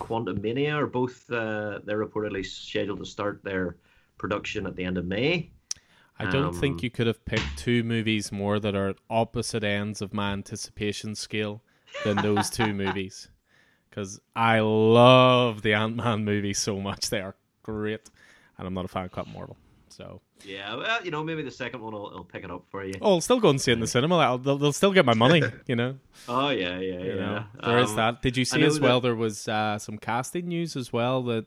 S2: Quantumania are both uh, they're reportedly scheduled to start their production at the end of May.
S1: I don't
S2: Um,
S1: think you could have picked two movies more that are at opposite ends of my anticipation scale than those two movies. Because I love the Ant Man movie so much. They are great. And I'm not a fan of Captain Marvel. So
S2: yeah, well, you know, maybe the second one will, will pick it up for you.
S1: oh, I'll still go and see it in the cinema. Like, they'll, they'll still get my money. You know.
S2: Oh yeah, yeah,
S1: You
S2: yeah.
S1: know, there is
S2: Um,
S1: that. Did you see as well?
S2: that-
S1: There was uh, some casting news as well that,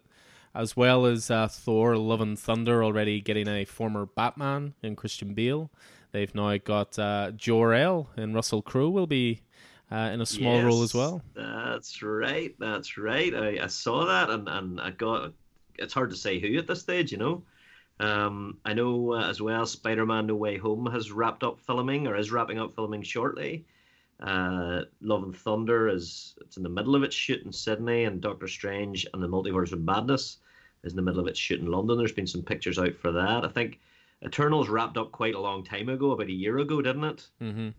S1: as well as uh, Thor: Love and Thunder already getting a former Batman in Christian Bale. They've now got uh, Jor-El and Russell Crowe will be uh, in a small role as well.
S2: That's right. That's right. I, I saw that, and, and I got. It's hard to say who at this stage, you know. Um, I know uh, as well. Spider-Man: No Way Home has wrapped up filming, or is wrapping up filming shortly. Uh, Love and Thunder is it's in the middle of its shoot in Sydney, and Doctor Strange and the Multiverse of Madness is in the middle of its shoot in London. There's been some pictures out for that. I think Eternals wrapped up quite a long time ago, about a year ago, didn't it?
S1: Mm-hmm.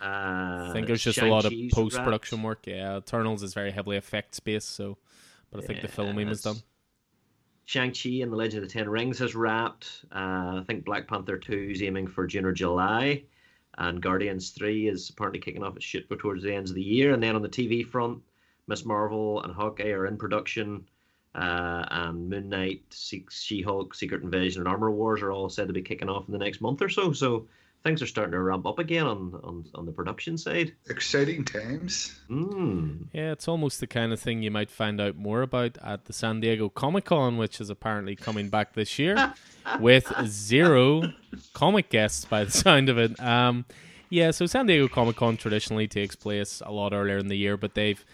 S2: Uh,
S1: I think there's just a lot of post production work. Yeah, Eternals is very heavily effects based, so but I think the
S2: Yeah,
S1: filming was
S2: it's-
S1: done.
S2: Shang-Chi and the Legend of the Ten Rings has wrapped. Uh, I think Black Panther 2 is aiming for June or July. And Guardians 3 is apparently kicking off its shoot towards the ends of the year. And then on the TV front, Ms. Marvel and Hawkeye are in production. Uh, and Moon Knight, Se- She-Hulk, Secret Invasion, and Armor Wars are all said to be kicking off in the next month or so. So things are starting to ramp up again on, on, on the production side.
S3: Exciting times.
S2: Mm.
S1: Yeah, it's almost the kind of thing you might find out more about at the San Diego Comic Con, which is apparently coming back this year with zero comic guests by the sound of it. Um, yeah, so San Diego Comic Con traditionally takes place a lot earlier in the year, but they've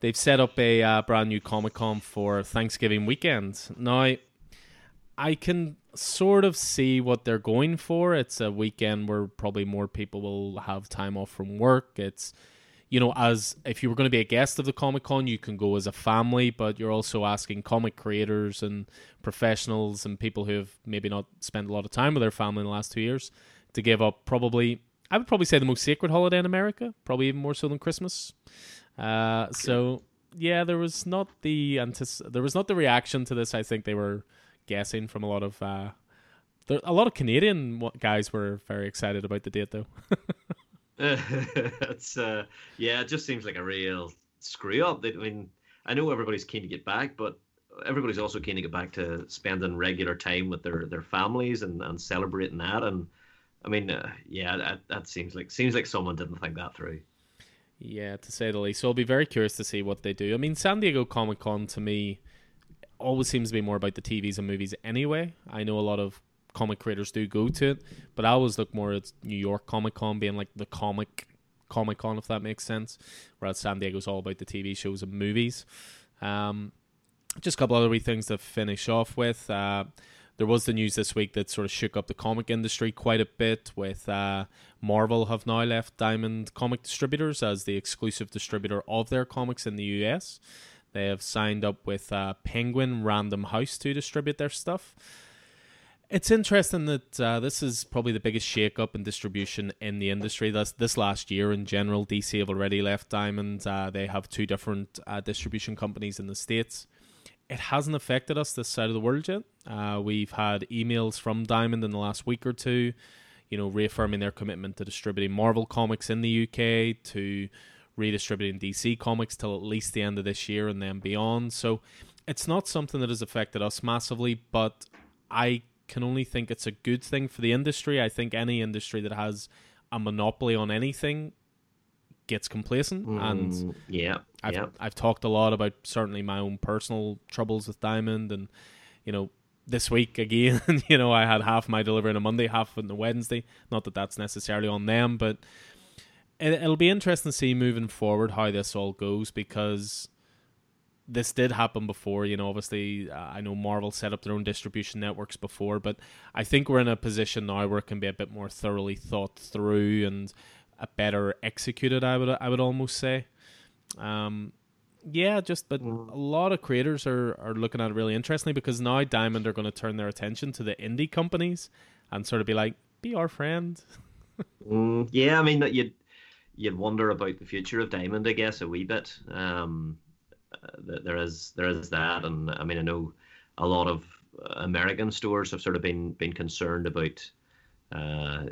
S1: they've set up a uh, brand new Comic Con for Thanksgiving weekend. Now, I can sort of see what they're going for. It's a weekend where probably more people will have time off from work. It's you know, as if you were going to be a guest of the Comic Con, you can go as a family, but you're also asking comic creators and professionals and people who have maybe not spent a lot of time with their family in the last two years to give up probably, I would probably say the most sacred holiday in America, probably even more so than Christmas. Uh, so yeah, there was not the antici- there was not the reaction to this. I think they were guessing from a lot of uh, there, a lot of Canadian guys were very excited about the date though.
S2: it's uh, yeah, it just seems like a real screw up. I mean, I know everybody's keen to get back, but everybody's also keen to get back to spending regular time with their their families and, and celebrating that. And I mean, uh, yeah, that, that seems like seems like someone didn't think that through.
S1: Yeah, to say the least. So I'll be very curious to see what they do. I mean, San Diego Comic Con to me always seems to be more about the TVs and movies anyway. I know a lot of comic creators do go to it, but I always look more at New York Comic Con being like the comic Comic Con, if that makes sense. Whereas San Diego's all about the TV shows and movies. Um, just a couple other wee things to finish off with. Uh, there was the news this week that sort of shook up the comic industry quite a bit. With uh, Marvel have now left Diamond Comic Distributors as the exclusive distributor of their comics in the US. They have signed up with uh, Penguin Random House to distribute their stuff. It's interesting that uh, this is probably the biggest shake-up in distribution in the industry. This this last year in general, DC have already left Diamond. Uh, they have two different uh, distribution companies in the states. It hasn't affected us this side of the world yet. Uh, we've had emails from Diamond in the last week or two, you know, reaffirming their commitment to distributing Marvel comics in the UK, to redistributing DC comics till at least the end of this year and then beyond. So it's not something that has affected us massively, but I can only think it's a good thing for the industry. I think any industry that has a monopoly on anything gets complacent and
S2: Mm, yeah,
S1: I've
S2: yeah.
S1: I've talked a lot about certainly my own personal troubles with Diamond, and you know this week again, you know I had half my delivery on a Monday, half on the Wednesday. Not that that's necessarily on them, but it, it'll be interesting to see moving forward how this all goes because this did happen before. You know, obviously I know Marvel set up their own distribution networks before, but I think we're in a position now where it can be a bit more thoroughly thought through and a better executed. I would I would almost say. Um, yeah, just but
S2: Mm.
S1: a lot of creators are, are looking at it really interestingly because now Diamond are going to turn their attention to the indie companies and sort of be like, be our friend.
S2: Mm, yeah, I mean that you'd you'd wonder about the future of Diamond, I guess, a wee bit. Um, there is there is that, and I mean I know a lot of American stores have sort of been been concerned about uh,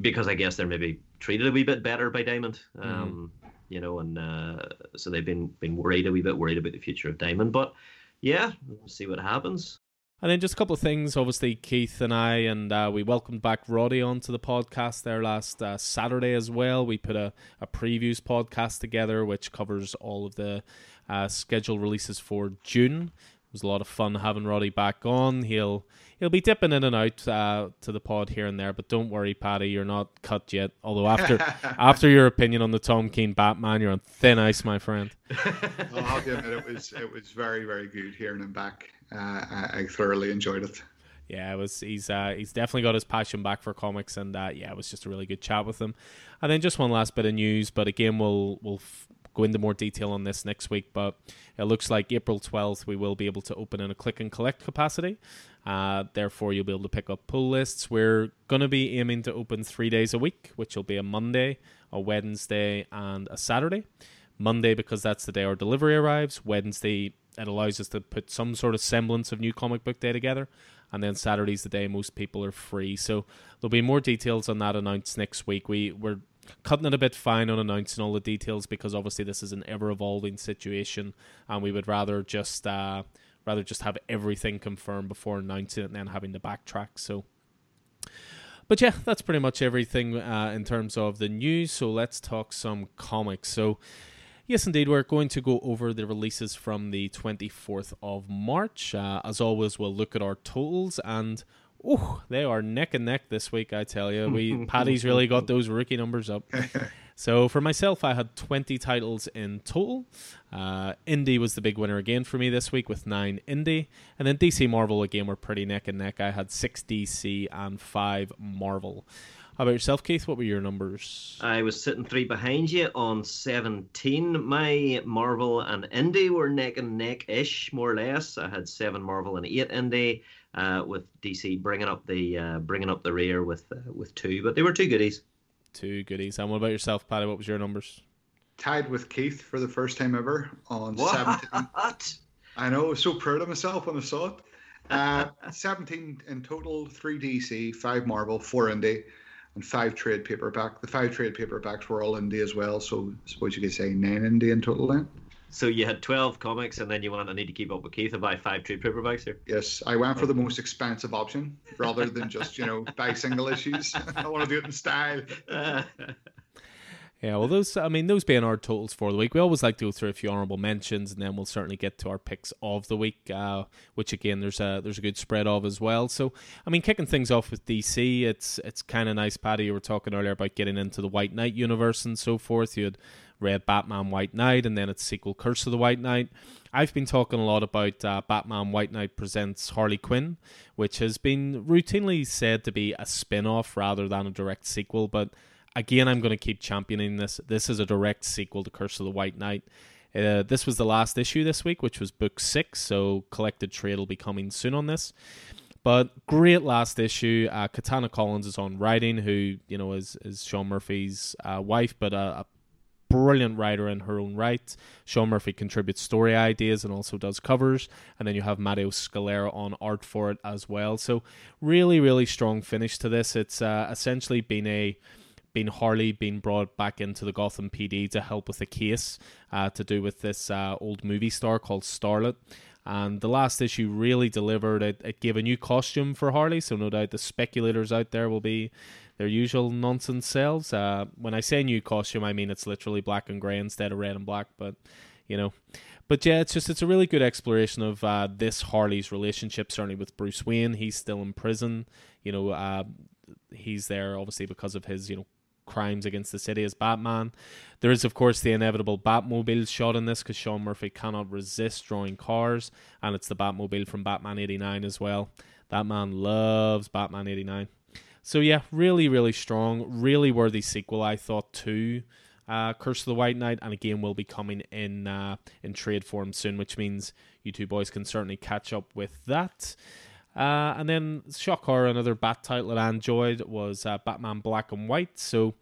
S2: because I guess they're maybe treated a wee bit better by Diamond. Um, You know, and uh, so they've been been worried a wee bit worried about the future of Diamond. But yeah, we'll see what happens.
S1: And then just a couple of things. Obviously, Keith and I, and uh, we welcomed back Roddy onto the podcast there last uh, Saturday as well. We put a, a previews podcast together, which covers all of the uh, scheduled releases for June. It was a lot of fun having Roddy back on. He'll he'll be dipping in and out uh, to the pod here and there, but don't worry, Paddy, you're not cut yet. Although after after your opinion on the Tom King Batman, you're on thin ice, my friend.
S3: I'll admit it was it was very very good hearing him back. Uh, I, I thoroughly enjoyed it.
S1: Yeah, it was. He's uh, he's definitely got his passion back for comics, and uh, yeah, it was just a really good chat with him. And then just one last bit of news, but again, we'll we'll f- go into more detail on this next week. But it looks like April twelfth we will be able to open in a click and collect capacity. Uh, therefore, you'll be able to pick up pull lists. We're gonna be aiming to open three days a week, which will be a Monday, a Wednesday, and a Saturday. Monday because that's the day our delivery arrives. Wednesday it allows us to put some sort of semblance of new comic book day together. And then Saturday's the day most people are free. So there'll be more details on that announced next week. We we're cutting it a bit fine on announcing all the details because obviously this is an ever evolving situation and we would rather just uh, rather just have everything confirmed before announcing it and then having to backtrack. So but yeah, that's pretty much everything uh, in terms of the news. So let's talk some comics. So Yes, indeed. We're going to go over the releases from the 24th of March. Uh, as always, we'll look at our totals and. Oh, they are neck and neck this week, I tell you. We Paddy's really got those rookie numbers up. So for myself, I had 20 titles in total. Uh, Indie was the big winner again for me this week with nine Indie, and then DC Marvel again were pretty neck and neck. I had six DC and five Marvel. How about yourself, Keith? What were your numbers?
S2: I was sitting three behind you on 17. My Marvel and Indie were neck and neck ish, more or less. I had seven Marvel and eight Indie, uh, with DC bringing up the uh, bringing up the rear with uh, with two, but they were two goodies.
S1: Two goodies. And what about yourself, Paddy? What was your numbers?
S3: Tied with Keith for the first time ever on
S2: What?
S3: 17. I know, I was so proud of myself when I saw it. Uh, 17 in total, 3 DC, 5 Marvel, 4 Indie, and 5 trade paperback. The 5 trade paperbacks were all Indie as well, so I suppose you could say 9 Indie in total then.
S2: So you had 12 comics, and then you went, I need to keep up with Keith and buy five trade paperbacks here.
S3: Yes, I went for the most expensive option rather than just, you know, buy single issues. I want to do it in style.
S1: Yeah, well, those, I mean, those being our totals for the week, we always like to go through a few honorable mentions, and then we'll certainly get to our picks of the week, uh, which again, there's a there's a good spread of as well. So, I mean, kicking things off with DC, it's it's kind of nice, Paddy. You were talking earlier about getting into the White Knight universe and so forth. You had read Batman White Knight, and then its sequel, Curse of the White Knight. I've been talking a lot about uh, Batman White Knight presents Harley Quinn, which has been routinely said to be a spin off rather than a direct sequel, but again, I'm going to keep championing this. This is a direct sequel to Curse of the White Knight. Uh, this was the last issue this week, which was book six, so collected trade will be coming soon on this. But great last issue. Uh, Katana Collins is on writing, who you know is is Sean Murphy's uh, wife, but a, a brilliant writer in her own right. Sean Murphy contributes story ideas and also does covers, and then you have Matteo Scalera on art for it as well. So really, really strong finish to this. It's uh, essentially been a been Harley being brought back into the Gotham PD to help with a case uh, to do with this uh, old movie star called Starlet. And the last issue really delivered. It, it gave a new costume for Harley, so no doubt the speculators out there will be their usual nonsense selves. Uh, when I say new costume, I mean it's literally black and grey instead of red and black, but you know. But yeah, it's just it's a really good exploration of uh, this Harley's relationship, certainly with Bruce Wayne. He's still in prison. You know, uh, he's there obviously because of his you know crimes against the city as Batman. There is, of course, the inevitable Batmobile shot in this because Sean Murphy cannot resist drawing cars, and it's the Batmobile from Batman 89 as well. That man loves Batman 89. So, yeah, really, really strong, really worthy sequel, I thought, to uh, Curse of the White Knight, and again, will be coming in, uh, in trade form soon, which means you two boys can certainly catch up with that. Uh, and then shock horror, another Bat title that I enjoyed was uh, Batman Black and White. So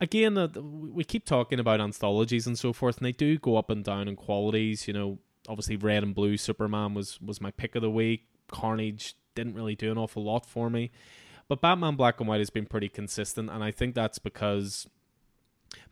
S1: again, uh, we keep talking about anthologies and so forth, and they do go up and down in qualities. You know, obviously Red and Blue Superman was was my pick of the week. Carnage didn't really do an awful lot for me, but Batman Black and White has been pretty consistent, and I think that's because.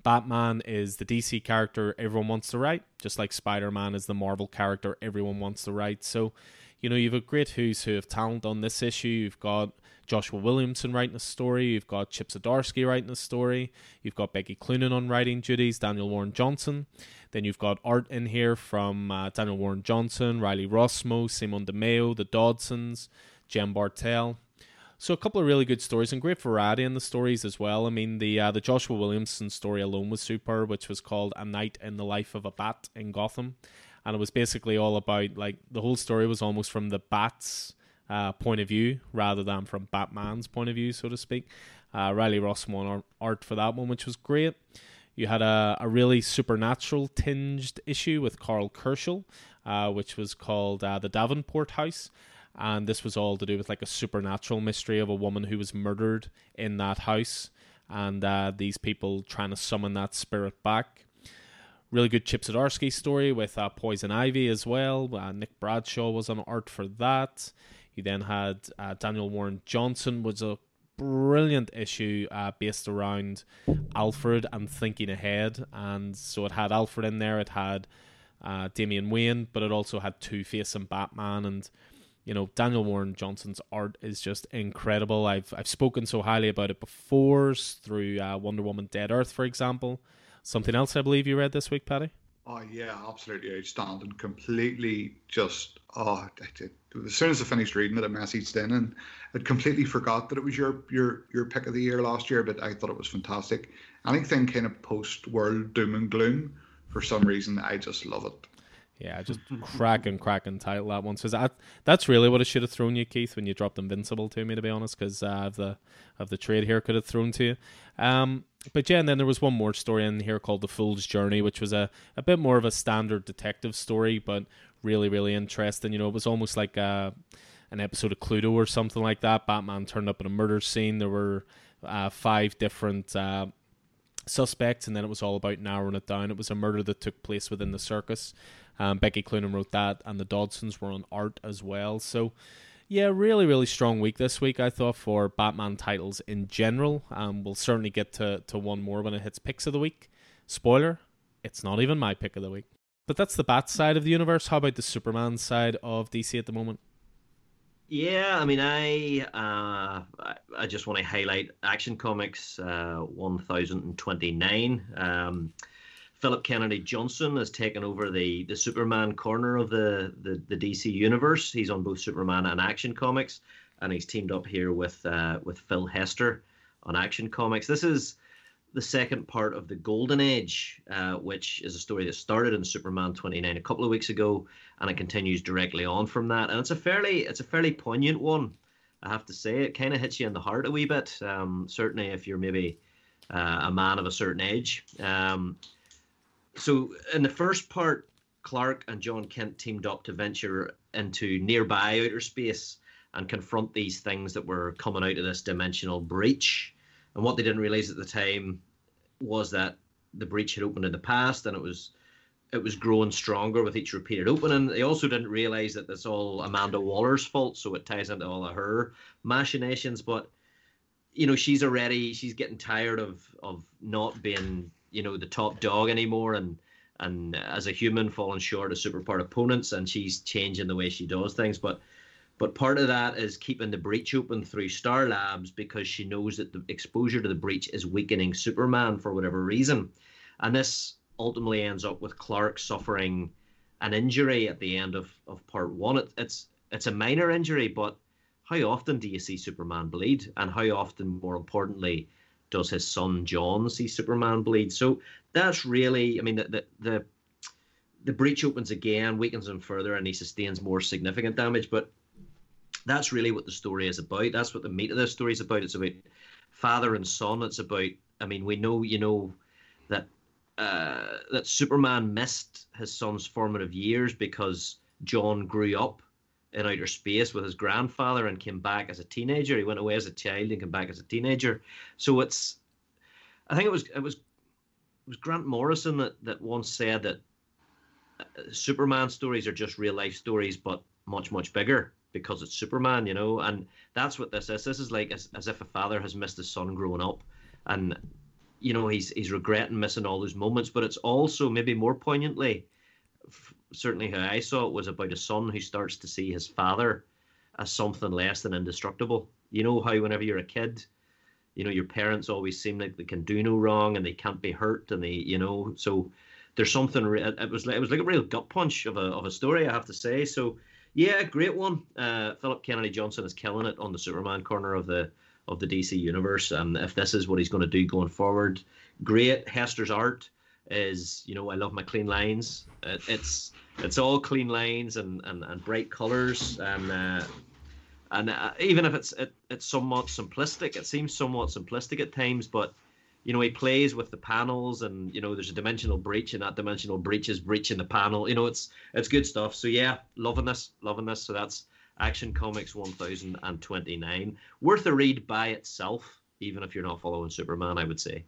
S1: Batman is the DC character everyone wants to write, just like Spider Man is the Marvel character everyone wants to write. So, you know, you've a great who's who of talent on this issue. You've got Joshua Williamson writing a story. You've got Chip Zdarsky writing a story. You've got Becky Cloonan on writing duties. Daniel Warren Johnson. Then you've got art in here from uh, Daniel Warren Johnson, Riley Rossmo, Simon DeMeo, the Dodsons, Jem Bartel. So a couple of really good stories and great variety in the stories as well. I mean, the uh, the Joshua Williamson story alone was super, which was called "A Night in the Life of a Bat in Gotham," and it was basically all about like the whole story was almost from the bats uh, point of view rather than from Batman's point of view, so to speak. Uh, Riley Rossmo on art for that one, which was great. You had a, a really supernatural tinged issue with Karl Kerschl, uh, which was called uh, The Davenport House. And this was all to do with like a supernatural mystery of a woman who was murdered in that house. And uh, these people trying to summon that spirit back. Really good Chip Zdarsky story with uh, Poison Ivy as well. Uh, Nick Bradshaw was on art for that. You then had uh, Daniel Warren Johnson was a brilliant issue uh, based around Alfred and thinking ahead, and so it had Alfred in there. It had uh, Damian Wayne, but it also had Two Face and Batman, and you know Daniel Warren Johnson's art is just incredible. I've I've spoken so highly about it before through uh, Wonder Woman Dead Earth, for example. Something else I believe you read this week, Paddy.
S3: Oh yeah, absolutely outstanding. Completely just oh, as soon as I finished reading it, I messaged in and I'd completely forgot that it was your your your pick of the year last year. But I thought it was fantastic. Anything kind of post world doom and gloom, for some reason, I just love it.
S1: Yeah, just cracking, cracking title that one. So that that's really what I should have thrown you, Keith, when you dropped Invincible to me, to be honest, because uh, of the of the trade here could have thrown to you. Um, but yeah, and then there was one more story in here called The Fool's Journey, which was a, a bit more of a standard detective story, but really, really interesting. You know, it was almost like a, uh, an episode of Cluedo or something like that. Batman turned up in a murder scene. There were uh, five different uh, suspects, and then it was all about narrowing it down. It was a murder that took place within the circus. Um, Becky Cloonan wrote that, and the Dodsons were on art as well. So, yeah, really, really strong week this week, I thought, for Batman titles in general. Um, we'll certainly get to, to one more when it hits picks of the week. Spoiler, it's not even my pick of the week. But that's the Bat side of the universe. How about the Superman side of DC at the moment?
S2: Yeah, I mean, I uh, I just want to highlight Action Comics uh, 1029. Um, Phillip Kennedy Johnson has taken over the the Superman corner of the, the, the DC universe. He's on both Superman and Action Comics, and he's teamed up here with uh, with Phil Hester on Action Comics. This is the second part of the Golden Age, uh, which is a story that started in Superman 29 a couple of weeks ago, and it continues directly on from that. And it's a fairly it's a fairly poignant one, I have to say. It kind of hits you in the heart a wee bit. Um, certainly, if you're maybe uh, a man of a certain age. Um, so in the first part, Clark and Jon Kent teamed up to venture into nearby outer space and confront these things that were coming out of this dimensional breach. And what they didn't realize at the time was that the breach had opened in the past and it was it was growing stronger with each repeated opening. They also didn't realize that that's all Amanda Waller's fault, so it ties into all of her machinations. But you know, she's already she's getting tired of of not being you know the top dog anymore and and as a human falling short of super part opponents and she's changing the way she does things. But but part of that is keeping the breach open through star labs because she knows that the exposure to the breach is weakening superman for whatever reason. And this ultimately ends up with clark suffering an injury at the end of, of part one. It, it's it's a minor injury but how often do you see superman bleed? And how often more importantly does his son Jon see Superman bleed? So that's really, I mean, the the the, the breach opens again, weakens him further, and he sustains more significant damage. But that's really what the story is about. That's what the meat of the story is about. It's about father and son. It's about, I mean, we know, you know, that uh, that Superman missed his son's formative years because Jon grew up in outer space with his grandfather and came back as a teenager. He went away as a child and came back as a teenager. So it's, I think it was it was it was Grant Morrison that that once said that uh, Superman stories are just real life stories, but much much bigger because it's Superman, you know. And that's what this is. This is like as, as if a father has missed his son growing up, and you know he's he's regretting missing all those moments. But it's also maybe more poignantly certainly how I saw it was about a son who starts to see his father as something less than indestructible. You know how whenever you're a kid, you know your parents always seem like they can do no wrong and they can't be hurt and they you know so there's something it was like it was like a real gut punch of a of a story I have to say. So yeah, great one. Uh, Phillip Kennedy Johnson is killing it on the Superman corner of the of the DC universe. And if this is what he's going to do going forward, great. Hester's art is, you know, I love my clean lines. It, it's it's all clean lines and and, and bright colors and. Uh, and uh, even if it's it, it's somewhat simplistic, it seems somewhat simplistic at times, but you know he plays with the panels and you know there's a dimensional breach and that dimensional breach is breaching the panel. You know it's it's good stuff. So yeah loving this loving this. So that's action comics 1029 worth a read by itself even if you're not following superman i would say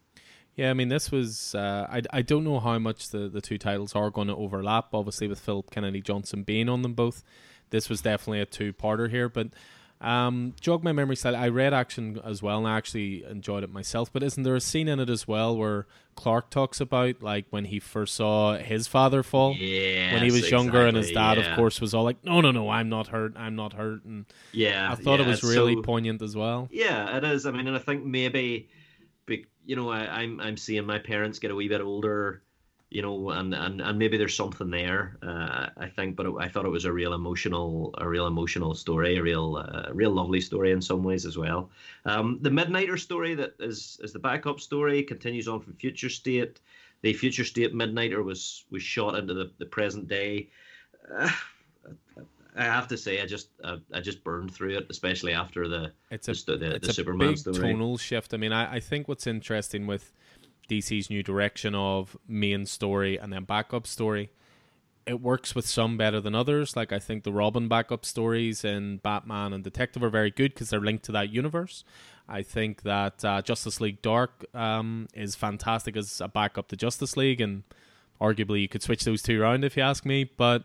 S1: yeah, I mean, this was. Uh, I, I don't know how much the, the two titles are going to overlap, obviously, with Phillip Kennedy Johnson being on them both. This was definitely a two parter here, but um, jog my memory slightly. I read Action as well, and I actually enjoyed it myself. But isn't there a scene in it as well where Clark talks about like when he first saw his father fall
S2: yeah,
S1: when he was younger, and his dad,
S2: yeah.
S1: of course, was all like, "No, no, no, I'm not hurt. I'm not hurt." And
S2: yeah,
S1: I thought
S2: yeah,
S1: it was really
S2: so,
S1: poignant as well.
S2: Yeah, it is. I mean, and I think maybe, you know, I, I'm I'm seeing my parents get a wee bit older you know, and, and, and maybe there's something there. Uh, I think, but it, I thought it was a real emotional, a real emotional story, a real, uh, real lovely story in some ways as well. Um, the Midnighter story that is is the backup story continues on from Future State. The Future State Midnighter was was shot into the, the present day. Uh, I have to say, I just I, I just burned through it, especially after the
S1: it's a
S2: the, the,
S1: it's
S2: the
S1: a
S2: Superman
S1: big
S2: story.
S1: tonal shift. I mean, I, I think what's interesting with DC's new direction of main story and then backup story. It works with some better than others. Like I think the Robin backup stories in Batman and Detective are very good because they're linked to that universe. I think that uh, Justice League Dark um, is fantastic as a backup to Justice League, and arguably you could switch those two around if you ask me. But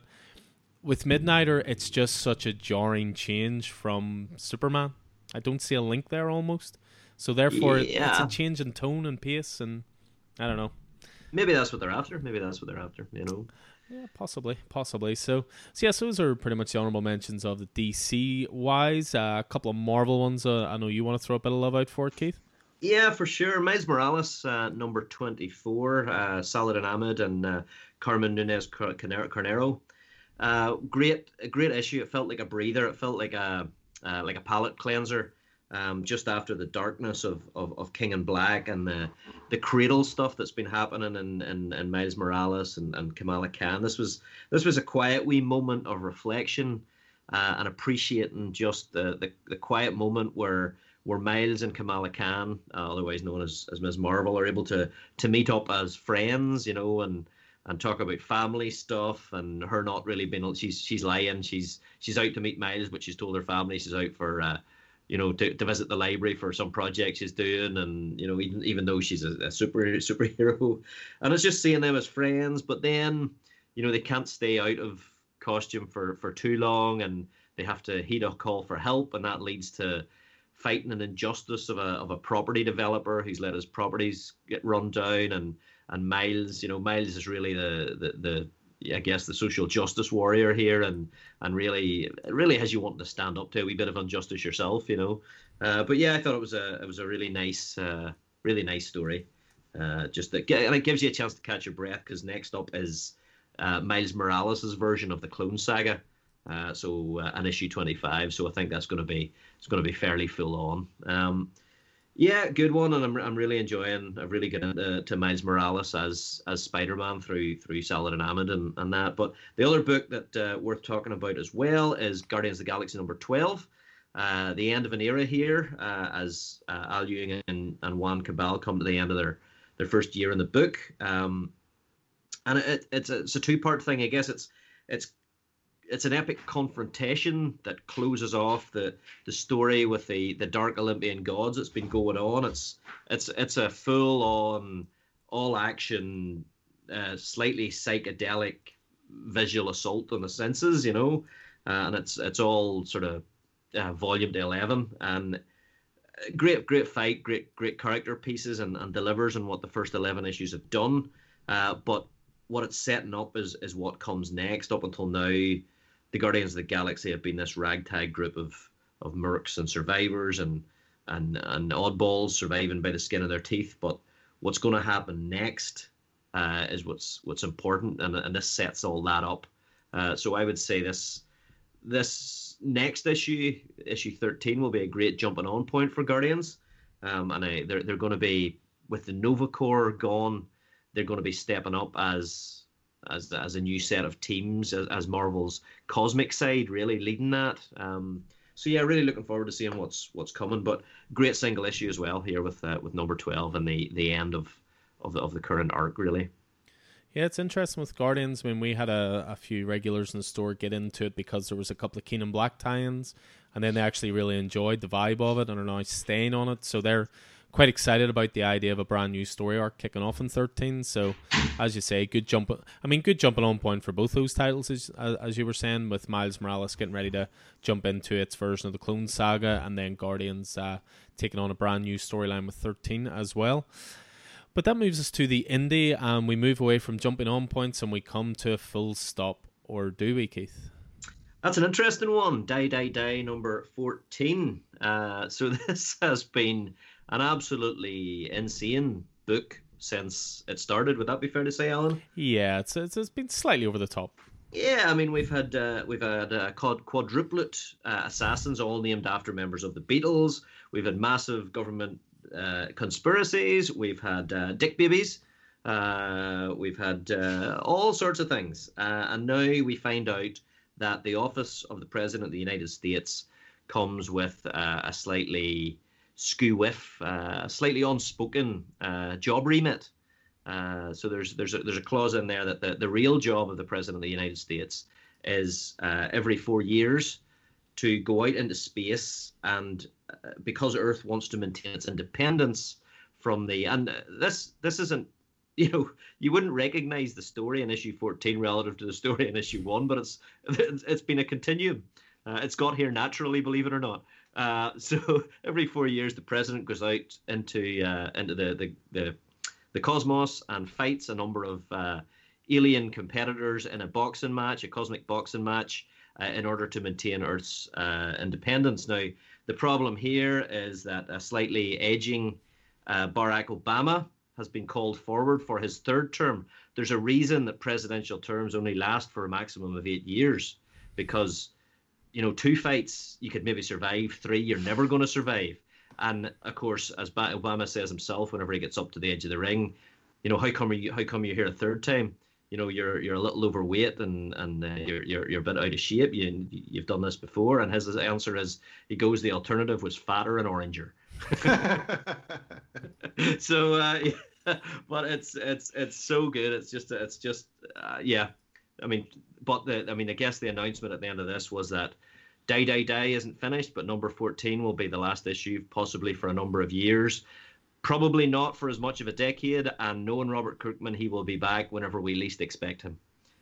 S1: with Midnighter, it's just such a jarring change from Superman. I don't see a link there almost. So therefore,
S2: yeah.
S1: it's a change in tone and pace, and I don't know.
S2: Maybe that's what they're after. Maybe that's what they're after. You know.
S1: Yeah, possibly, possibly. So, so yes, those are pretty much the honorable mentions of the DC wise. Uh, a couple of Marvel ones. Uh, I know you want to throw a bit of love out for it, Keith.
S2: Yeah, for sure. Miles Morales, uh, number twenty-four. Uh, Saladin Ahmed and uh, Carmen Nunez Carnero. Uh, great, a great issue. It felt like a breather. It felt like a uh, like a palate cleanser um, just after the darkness of, of, of King in Black and the the cradle stuff that's been happening in, in, in Miles Morales and, and Kamala Khan. This was this was a quiet wee moment of reflection uh, and appreciating just the, the, the quiet moment where where Miles and Kamala Khan, uh, otherwise known as, as Ms. Marvel, are able to to meet up as friends, you know, and and talk about family stuff and her not really being she's she's lying. She's she's out to meet Miles but she's told her family she's out for uh, you know, to, to visit the library for some project she's doing, and you know, even even though she's a, a super superhero, and it's just seeing them as friends. But then, you know, they can't stay out of costume for for too long, and they have to heed a call for help, and that leads to fighting an injustice of a of a property developer who's let his properties get run down, and and Miles, you know, Miles is really the the the I guess the social justice warrior here, and and really really has you wanting to stand up to a wee bit of injustice yourself, you know. Uh, but yeah, I thought it was a it was a really nice uh, really nice story. Uh, just that, and it gives you a chance to catch your breath because next up is uh, Miles Morales' version of the Clone Saga. Uh, so uh, an issue 25 so i think that's going to be it's going to be fairly full on um, yeah, good one, and I'm, I'm really enjoying. I've really got into to Miles Morales as as Spider Man through through Saladin Ahmed and, and that. But the other book that uh, worth talking about as well is Guardians of the Galaxy number twelve. Uh, the end of an era here, uh, as uh, Al Ewing and, and Juan Cabal come to the end of their, their first year in the book. Um, and it, it's a, it's a two part thing. I guess it's it's it's an epic confrontation that closes off the the story with the the dark Olympian gods that's been going on. It's it's it's a full on all action, uh, slightly psychedelic visual assault on the senses, you know, uh, and it's it's all sort of uh, volume to eleven and great great fight, great great character pieces and, and delivers on what the first eleven issues have done, uh, but what it's setting up is is what comes next. Up until now, the Guardians of the Galaxy have been this ragtag group of of mercs and survivors and and and oddballs surviving by the skin of their teeth. But what's going to happen next uh, is what's what's important, and and this sets all that up. Uh, so I would say this this next issue, issue thirteen, will be a great jumping on point for Guardians, um, and I, they're they're going to be with the Nova Corps gone, they're going to be stepping up as as as a new set of teams as, as Marvel's cosmic side, really leading that. Um, so yeah, really looking forward to seeing what's what's coming. But great single issue as well here with uh, with number twelve and the the end of of the of the current arc really.
S1: Yeah, it's interesting with Guardians. I mean, we had a, a few regulars in the store get into it because there was a couple of King in Black tie-ins, and then they actually really enjoyed the vibe of it and are now staying on it. So they're quite excited about the idea of a brand new story arc kicking off in 13. So, as you say, good jump. I mean, good jumping on point for both those titles, as, as you were saying, with Miles Morales getting ready to jump into its version of the Clone Saga, and then Guardians uh, taking on a brand new storyline with 13 as well. But that moves us to the indie, and we move away from jumping on points and we come to a full stop. Or do we, Keith?
S2: That's an interesting one. Die, die, die, number 14. Uh, so this has been an absolutely insane book since it started. Would that be fair to say, Alan?
S1: Yeah, it's it's, it's been slightly over the top.
S2: Yeah, I mean we've had uh, we've had uh, quadruplet uh, assassins, all named after members of the Beatles. We've had massive government uh, conspiracies. We've had uh, dick babies. Uh, we've had uh, all sorts of things. Uh, and now we find out that the office of the President of the United States comes with uh, a slightly skew whiff, a slightly unspoken job remit. so there's there's a, there's a clause in there that the, the real job of the President of the United States is every four years to go out into space and uh, because Earth wants to maintain its independence from the and this this isn't you know you wouldn't recognize the story in issue 14 relative to the story in issue 1 but it's it's been a continuum uh, it's got here naturally believe it or not uh, so every four years the president goes out into uh, into the, the the the cosmos and fights a number of uh, alien competitors in a boxing match a cosmic boxing match uh, in order to maintain earth's independence now the problem here is that a slightly aging uh, Barack Obama has been called forward for his third term. There's a reason that presidential terms only last for a maximum of eight years because, you know, two fights you could maybe survive, three you're never going to survive. And of course, as Obama says himself, whenever he gets up to the edge of the ring, you know, how come you how come you're here a third time? you know you're you're a little overweight and and uh, you're, you're you're a bit out of shape. You you've done this before, and his answer is he goes the alternative was fatter and oranger. so, uh, yeah, but it's it's it's so good. It's just it's just uh, yeah. I mean, but the I mean, I guess the announcement at the end of this was that Day Day Day isn't finished, but number fourteen will be the last issue, possibly for a number of years probably not for as much of a decade. And knowing Robert Kirkman, he will be back whenever we least expect him,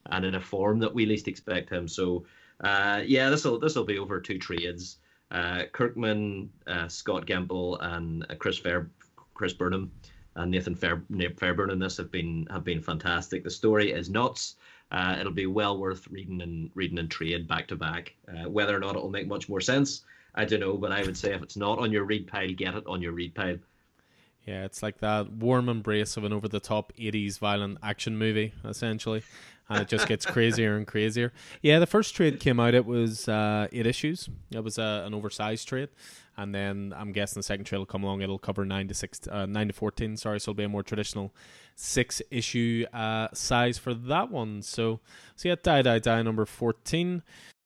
S2: and in a form that we least expect him. So, uh, yeah, this will this will be over two trades. Uh, Kirkman, uh, Scott Gimple, and uh, Chris Fair, Chris Burnham, and Nathan Fair, Fairbairn in this have been have been fantastic. The story is nuts. Uh, it'll be well worth reading and reading and trade back to back. Uh, whether or not it will make much more sense, I don't know. But I would say if it's not on your read pile, get it on your read pile.
S1: Yeah, it's like that warm embrace of an over the top 80s violent action movie, essentially. And it just gets crazier and crazier. Yeah, the first trade came out, it was uh, eight issues. It was uh, an oversized trade. And then I'm guessing the second trade will come along. It'll cover nine to six, uh, nine to fourteen. Sorry, so it'll be a more traditional six issue uh, size for that one. So, so yeah, die die die number fourteen.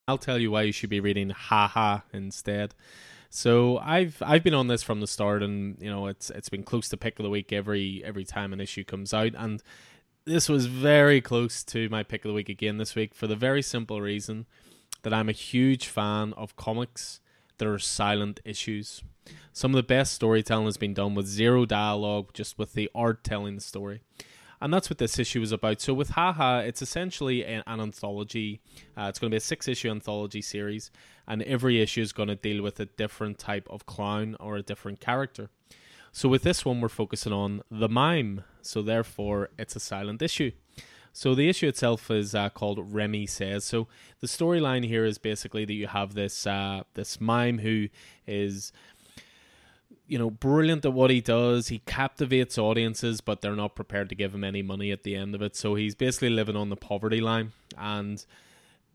S1: I'll tell you why you should be reading Haha instead. So I've I've been on this from the start, and you know it's it's been close to pick of the week every every time an issue comes out, and this was very close to my pick of the week again this week for the very simple reason that I'm a huge fan of comics that are silent issues. Some of the best storytelling has been done with zero dialogue, just with the art telling the story and that's what this issue is about. So with Haha, it's essentially an, an anthology. Uh, it's going to be a six issue anthology series, and every issue is going to deal with a different type of clown or a different character. So with this one, we're focusing on the mime. So therefore, it's a silent issue. So the issue itself is uh, called Remy Says. So the storyline here is basically that you have this uh, this mime who is you know, brilliant at what he does. He captivates audiences, but they're not prepared to give him any money at the end of it. So he's basically living on the poverty line. And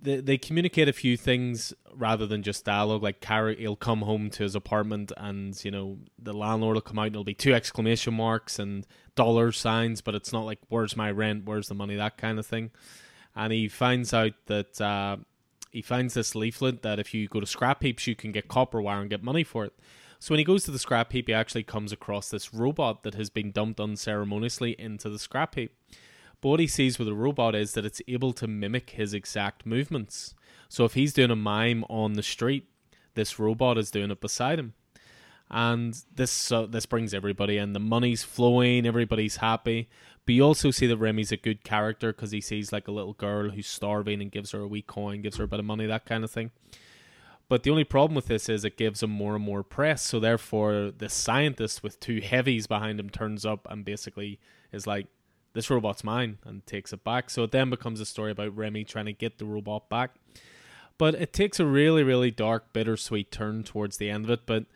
S1: they, they communicate a few things rather than just dialogue. Like, Carrie, he'll come home to his apartment and, you know, the landlord will come out and it'll be two exclamation marks and dollar signs, but it's not like, where's my rent? Where's the money? That kind of thing. And he finds out that. Uh, he finds this leaflet that if you go to scrap heaps, you can get copper wire and get money for it. So when he goes to the scrap heap, he actually comes across this robot that has been dumped unceremoniously into the scrap heap. What he sees with the robot is that it's able to mimic his exact movements. So if he's doing a mime on the street, this robot is doing it beside him. And this uh, this brings everybody in. The money's flowing, everybody's happy. But you also see that Remy's a good character because he sees like a little girl who's starving and gives her a wee coin, gives her a bit of money, that kind of thing. But the only problem with this is it gives him more and more press. So therefore, the scientist with two heavies behind him turns up and basically is like, "This robot's mine," and takes it back. So it then becomes a story about Remy trying to get the robot back. But it takes a really, really dark, bittersweet turn towards the end of it. But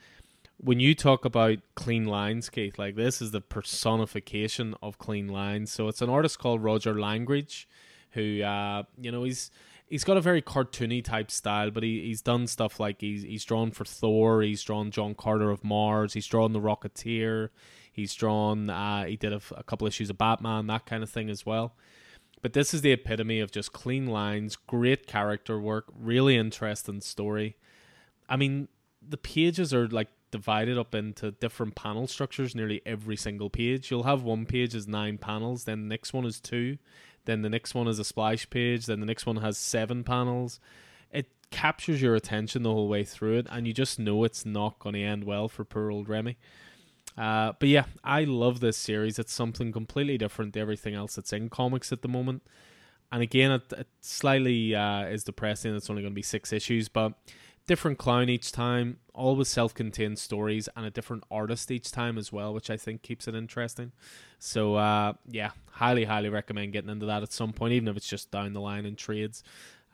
S1: when you talk about clean lines, Keith, like this is the personification of clean lines. So it's an artist called Roger Langridge, who, uh, you know, he's he's got a very cartoony type style, but he, he's done stuff like he's he's drawn for Thor, he's drawn John Carter of Mars, he's drawn the Rocketeer, he's drawn uh, he did a, a couple issues of Batman, that kind of thing as well. But this is the epitome of just clean lines, great character work, really interesting story. I mean, the pages are like divided up into different panel structures nearly every single page. You'll have one page is nine panels, then the next one is two, then the next one is a splash page. Then the next one has seven panels. It captures your attention the whole way through it, and you just know it's not going to end well for poor old Remy. Uh, but yeah, I love this series. It's something completely different to everything else that's in comics at the moment. And again, it, it slightly uh, is depressing. It's only going to be six issues, but different clown each time, always self-contained stories, and a different artist each time as well, which I think keeps it interesting. So uh, yeah, highly, highly recommend getting into that at some point, even if it's just down the line in trades.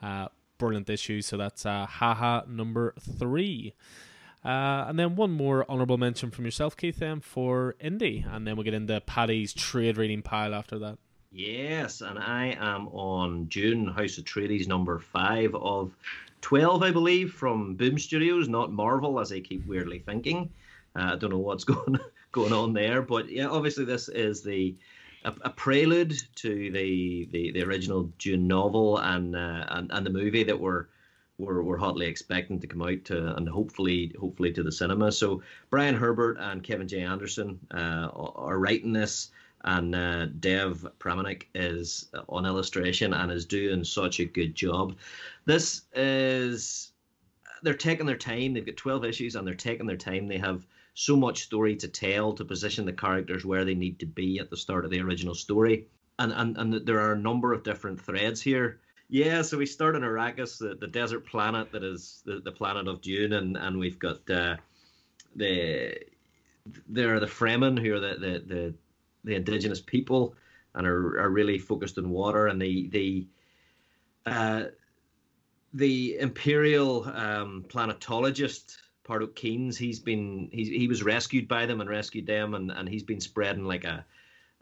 S1: Uh, brilliant issue. So that's uh, haha number three. Uh, and then one more honourable mention from yourself, Keith, then for Indy, and then we'll get into Paddy's trade reading pile after that.
S2: Yes, and I am on Dune House Atreides number five of 12, I believe, from Boom Studios, not Marvel, as I keep weirdly thinking. Uh, I don't know what's going going on there, but yeah, obviously this is the a, prelude to the, the, the original Dune novel and, uh, and and the movie that we're we're, we're hotly expecting to come out to and hopefully hopefully to the cinema. So Brian Herbert and Kevin J Anderson uh, are writing this and uh, Dev Pramanik is on illustration and is doing such a good job. This is they're taking their time. They've got twelve issues and they're taking their time. They have so much story to tell to position the characters where they need to be at the start of the original story. And and, and there are a number of different threads here. Yeah, so we start on Arrakis, the, the desert planet that is the, the planet of Dune, and, and we've got uh, the there are the Fremen who are the, the, the the indigenous people and are, are really focused on water and the the uh, the imperial um, planetologist Pardot Kynes he's been he's, he was rescued by them and rescued them and, and he's been spreading like a,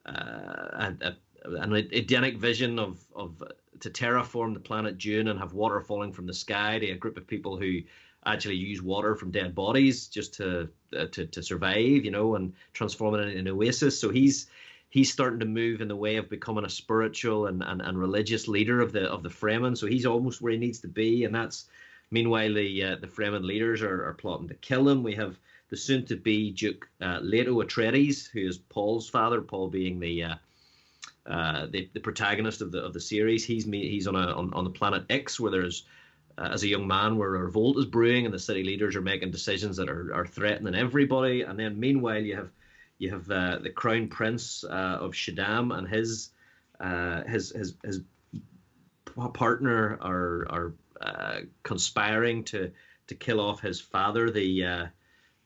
S2: uh, a, a an Edenic vision of of to terraform the planet Dune and have water falling from the sky to a group of people who actually use water from dead bodies just to uh, to to survive, you know, and transform it into an oasis. So he's he's starting to move in the way of becoming a spiritual and, and, and religious leader of the of the Fremen. So he's almost where he needs to be, and that's meanwhile the uh, the Fremen leaders are, are plotting to kill him. We have the soon to be Duke uh, Leto Atreides, who is Paul's father, Paul being the uh, uh, the, the protagonist of the of the series. He's he's on a on, on the planet Ix where there's uh, as a young man where a revolt is brewing and the city leaders are making decisions that are, are threatening everybody. And then meanwhile, you have you have uh, the crown prince uh, of Shaddam and his uh, his his his partner are are conspiring to to kill off his father, the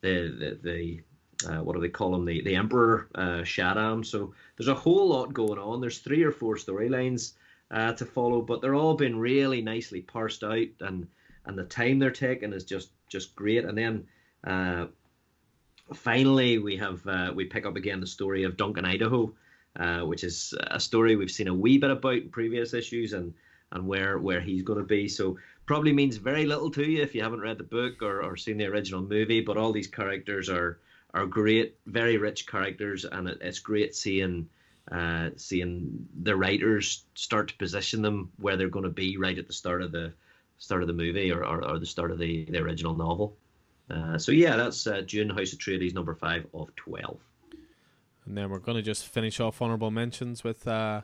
S2: the the, the uh, what do they call him? The the Emperor uh, Shaddam. So there's a whole lot going on. There's three or four storylines uh, to follow, but they're all been really nicely parsed out, and and the time they're taking is just just great. And then uh, finally, we have uh, we pick up again the story of Duncan Idaho, uh, which is a story we've seen a wee bit about in previous issues, and and where where he's going to be. So probably means very little to you if you haven't read the book or, or seen the original movie. But all these characters are are great, very rich characters, and it, it's great seeing uh, seeing the writers start to position them where they're going to be right at the start of the start of the movie or, or, or the start of the, the original novel. Uh, so yeah, that's uh, Dune House of Atreides number five of twelve.
S1: And then we're going to just finish off honorable mentions with uh,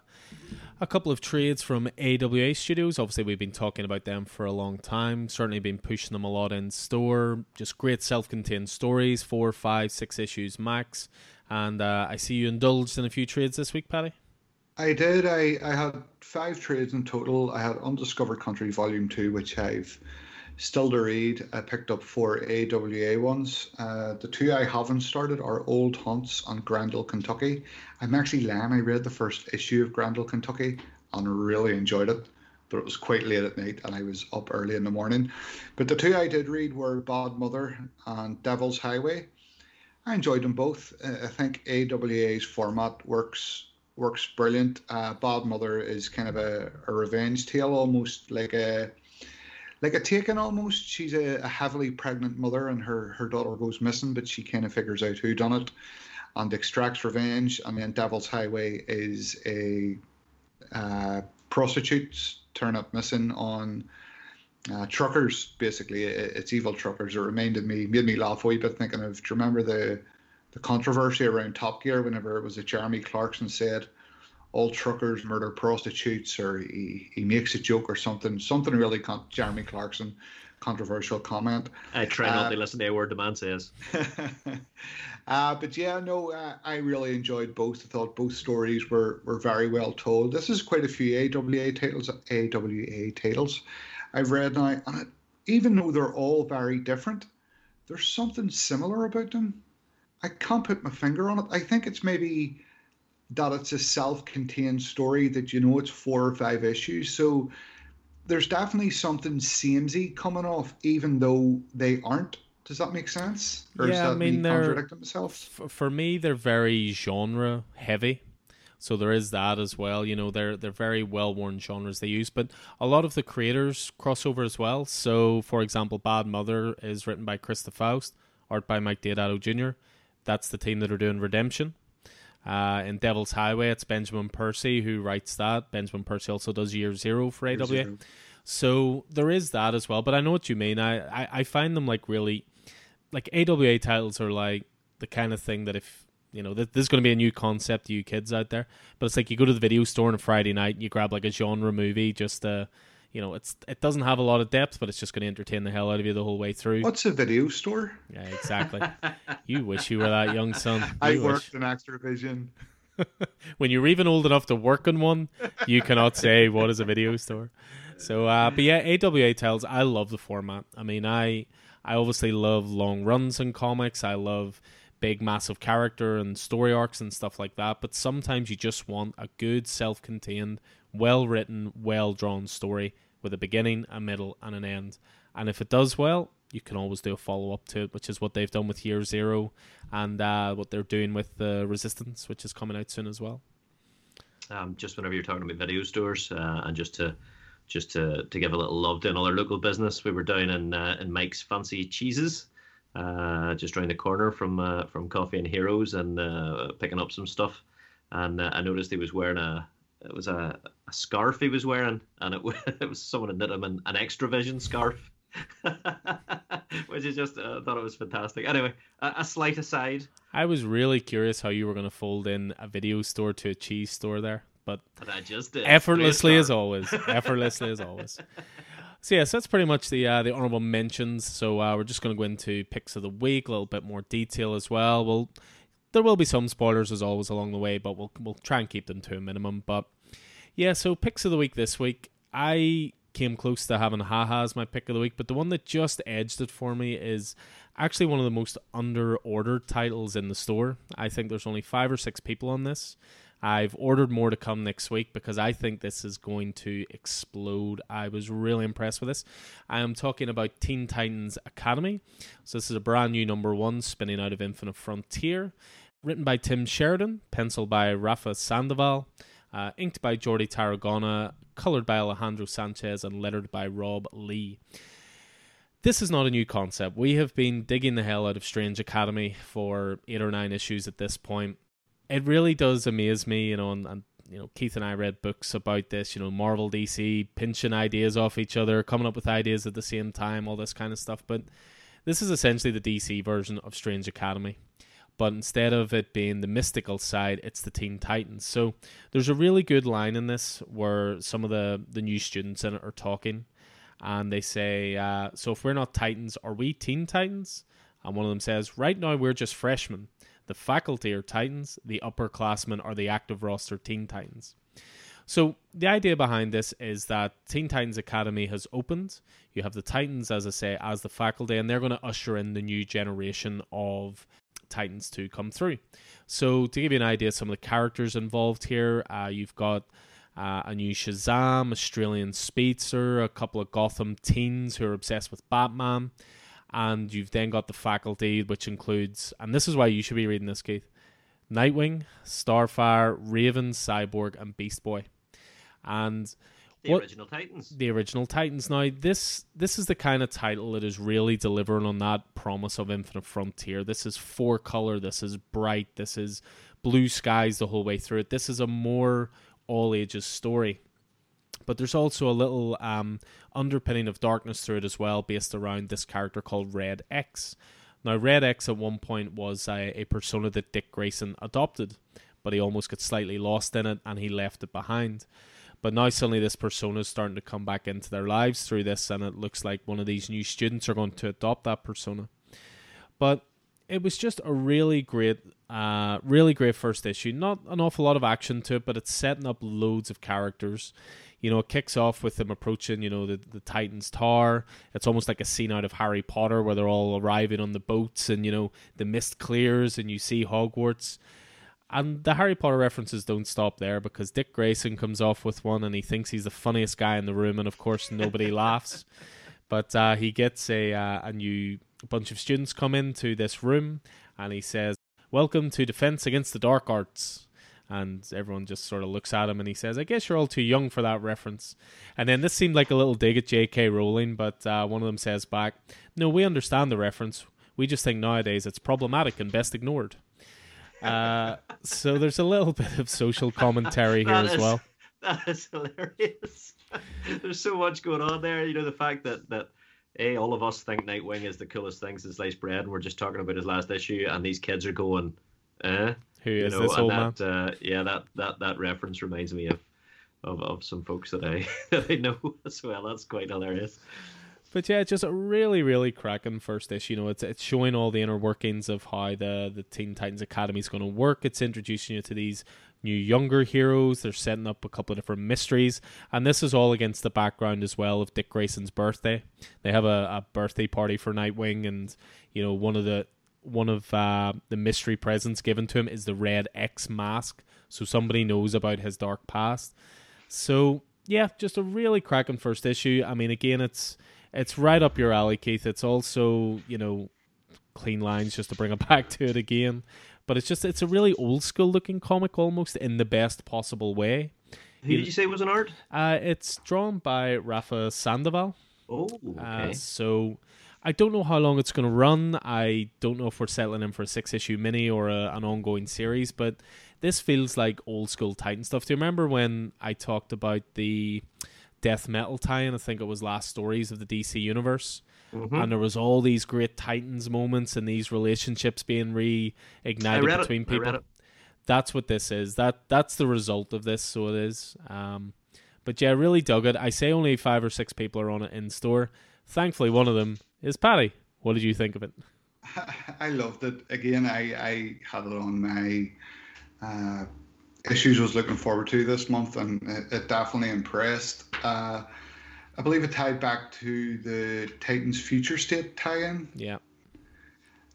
S1: a couple of trades from AWA Studios. Obviously, we've been talking about them for a long time. Certainly been pushing them a lot in store. Just great self-contained stories, four, five, six issues max. And uh, I see you indulged in a few trades this week, Paddy.
S3: I did. I, I had five trades in total. I had Undiscovered Country Volume 2, which I've still to read. I picked up four AWA ones. Uh, the two I haven't started are Old Haunts and Grendel, Kentucky. I'm actually lying. I read the first issue of Grendel, Kentucky and really enjoyed it. But it was quite late at night and I was up early in the morning. But the two I did read were Bad Mother and Devil's Highway. I enjoyed them both. Uh, I think AWA's format works works brilliant. Uh, Bad Mother is kind of a, a revenge tale, almost like a like a taken almost. She's a, a, heavily pregnant mother, and her her daughter goes missing, but she kind of figures out who done it, and extracts revenge. And then Devil's Highway is a uh, prostitutes turn up missing on uh, truckers. Basically, it's evil truckers. It reminded me, made me laugh a wee bit thinking of. Do you remember the the controversy around Top Gear whenever it was that Jeremy Clarkson said all truckers murder prostitutes or he, he makes a joke or something something really con- jeremy clarkson controversial comment.
S2: I try not uh, to listen to a word the man says.
S3: Uh, but yeah no uh, i really enjoyed both. I thought both stories were, were very well told. This is quite a few awa titles awa titles i've read now and it, even though they're all very different there's something similar about them. I can't put my finger on it. I think it's maybe that it's a self-contained story that you know it's four or five issues. So there's definitely something samey coming off, even though they aren't. Does that make sense?
S1: Or yeah, I mean, they're themselves? for me, they're very genre heavy. So there is that as well. You know, they're they're very well worn genres they use, but a lot of the creators crossover as well. So, for example, Bad Mother is written by Christa Faust, art by Mike Deodato Jr. That's the team that are doing Redemption. Uh, in Devil's Highway, it's Benjamin Percy who writes that. Benjamin Percy also does Year Zero for AWA. Zero. So there is that as well. But I know what you mean. I, I, I find them like really, like AWA titles are like the kind of thing that if you know, this is going to be a new concept to you kids out there. But it's like you go to the video store on a Friday night and you grab like a genre movie just to you know, it's it doesn't have a lot of depth, but it's just going to entertain the hell out of you the whole way through.
S3: What's a video store?
S1: Yeah, exactly. you wish you were that young, son. You
S3: I worked in Xtra-vision.
S1: when you're even old enough to work in one, you cannot say what is a video store. So, uh, but yeah, AWA tells. I love the format. I mean, I I obviously love long runs in comics. I love big, massive character and story arcs and stuff like that. But sometimes you just want a good, self-contained well written, well drawn story with a beginning, a middle, and an end. And if it does well, you can always do a follow up to it, which is what they've done with Year Zero and uh, what they're doing with the Resistance, which is coming out soon as well.
S2: Um, just whenever you're talking about video stores, uh, and just to just to, to give a little love to another local business, we were down in uh, in Mike's Fancy Cheeses, uh, just around the corner from uh, from Coffee and Heroes, and uh, picking up some stuff. And I noticed he was wearing a, it was a, a scarf he was wearing, and it was, it was someone had knit him an, an Xtra-vision scarf, which is just uh, thought it was fantastic. Anyway, a, a, slight aside.
S1: I was really curious how you were going to fold in a video store to a cheese store there, but
S2: and I just did
S1: effortlessly as always. Effortlessly as always. So yes, that's pretty much the uh, the honorable mentions. So uh, we're just going to go into picks of the week, a little bit more detail as well. We'll there will be some spoilers as always along the way, but we'll we'll try and keep them to a minimum. But yeah, so picks of the week this week, I came close to having Haha as my pick of the week, but the one that just edged it for me is actually one of the most under ordered titles in the store. I think there's only five or six people on this. I've ordered more to come next week because I think this is going to explode. I was really impressed with this. I am talking about Teen Titans Academy. So, this is a brand new number one spinning out of Infinite Frontier. Written by Tim Sheridan, penciled by Rafa Sandoval, uh, inked by Jordi Tarragona, colored by Alejandro Sanchez, and lettered by Rob Leigh. This is not a new concept. We have been digging the hell out of Strange Academy for eight or nine issues at this point it really does amaze me, you know, and, and you know, Keith and I read books about this, you know, Marvel DC pinching ideas off each other, coming up with ideas at the same time, all this kind of stuff. But this is essentially the DC version of Strange Academy. But instead of it being the mystical side, it's the Teen Titans. So there's a really good line in this where some of the, the new students in it are talking. And they say, uh, So if we're not Titans, are we Teen Titans? And one of them says, Right now we're just freshmen. The faculty are Titans, the upperclassmen are the active roster Teen Titans. So the idea behind this is that Teen Titans Academy has opened. You have the Titans, as I say, as the faculty, and they're going to usher in the new generation of Titans to come through. So to give you an idea, some of the characters involved here, uh, you've got uh, a new Shazam, Australian Speedster, a couple of Gotham teens who are obsessed with Batman and you've then got the faculty, which includes, and this is why you should be reading this, Keith Nightwing, Starfire, Raven, Cyborg, and Beast Boy. And
S2: the what, original Titans.
S1: The original Titans. Now, this this is the kind of title that is really delivering on that promise of Infinite Frontier. This is four color. This is bright. This is blue skies the whole way through it. This is a more all ages story but there's also a little um, underpinning of darkness through it as well, based around this character called Red X. Now, Red X at one point was a, a persona that Dick Grayson adopted, but he almost got slightly lost in it and he left it behind. But now suddenly this persona is starting to come back into their lives through this, and it looks like one of these new students are going to adopt that persona. But it was just a really great, uh, really great first issue. Not an awful lot of action to it, but it's setting up loads of characters you know, it kicks off with them approaching, you know, the, the Titans Tower. It's almost like a scene out of Harry Potter where they're all arriving on the boats and, you know, the mist clears and you see Hogwarts. And the Harry Potter references don't stop there because Dick Grayson comes off with one and he thinks he's the funniest guy in the room, and of course, nobody laughs. But uh, he gets a, uh, a new bunch of students come into this room and he says, Welcome to Defense Against the Dark Arts and everyone just sort of looks at him and he says, I guess you're all too young for that reference. And then this seemed like a little dig at J.K. Rowling, but uh, one of them says back, No, we understand the reference. We just think nowadays it's problematic and best ignored. Uh, so there's a little bit of social commentary here as well.
S2: That is hilarious. there's so much going on there. You know, the fact that, that a all of us think Nightwing is the coolest thing since sliced bread, and we're just talking about his last issue, and these kids are going, eh?
S1: Who is you know, this old
S2: that,
S1: man?
S2: Uh, yeah, that, that that reference reminds me of of, of some folks that I that I know as well. That's quite hilarious.
S1: But yeah, it's just a really, really cracking first issue. You know, it's it's showing all the inner workings of how the the Teen Titans Academy is going to work. It's introducing you to these new younger heroes. They're setting up a couple of different mysteries, and this is all against the background as well of Dick Grayson's birthday. They have a, a birthday party for Nightwing, and you know one of the one of uh, the mystery presents given to him is the red X mask, so somebody knows about his dark past. So yeah, just a really cracking first issue. I mean, again, it's it's right up your alley, Keith. It's also you know clean lines just to bring it back to it again, but it's just it's a really old school looking comic almost in the best possible way.
S2: Who did you say was an art?
S1: Uh, it's drawn by Rafa Sandoval.
S2: Oh, okay.
S1: Uh, so I don't know how long it's going to run. I don't know if we're settling in for a six issue mini or a, an ongoing series, but this feels like old school Titan stuff. Do you remember when I talked about the death metal tie-in? I think it was last stories of the DC universe. Mm-hmm. And there was all these great Titans moments and these relationships being reignited between
S2: it.
S1: people. That's what this is. That that's the result of this. So it is. Um, but yeah, I really dug it. I say only five or six people are on it in store. Thankfully, one of them is Paddy. What did you think of it?
S3: I loved it. Again, I, I had it on my uh, issues I was looking forward to this month, and it, it definitely impressed. Uh, I believe it tied back to the Titans Future State tie-in.
S1: Yeah.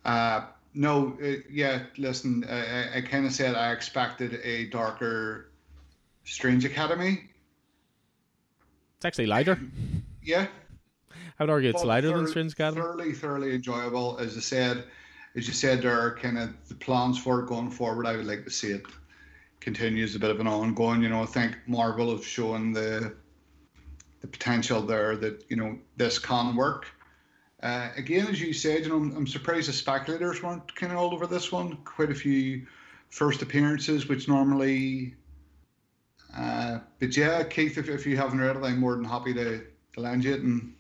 S3: Uh, no, uh, yeah. Listen, I, I kind of said I expected a darker Strange Academy.
S1: It's actually lighter.
S3: Yeah.
S1: I would argue it's
S3: But
S1: lighter than Strange Academy.
S3: Thoroughly, thoroughly enjoyable. As I said, as you said, there are kind of the plans for it going forward. I would like to see it continue as a bit of an ongoing. You know, I think Marvel have shown the the potential there that you know this can work. Uh, again, as you said, you know, I'm, I'm surprised the speculators weren't kind of all over this one. Quite a few first appearances, which normally. Uh, but yeah, Keith, if, if you haven't read it, I'm more than happy to, to lend you it and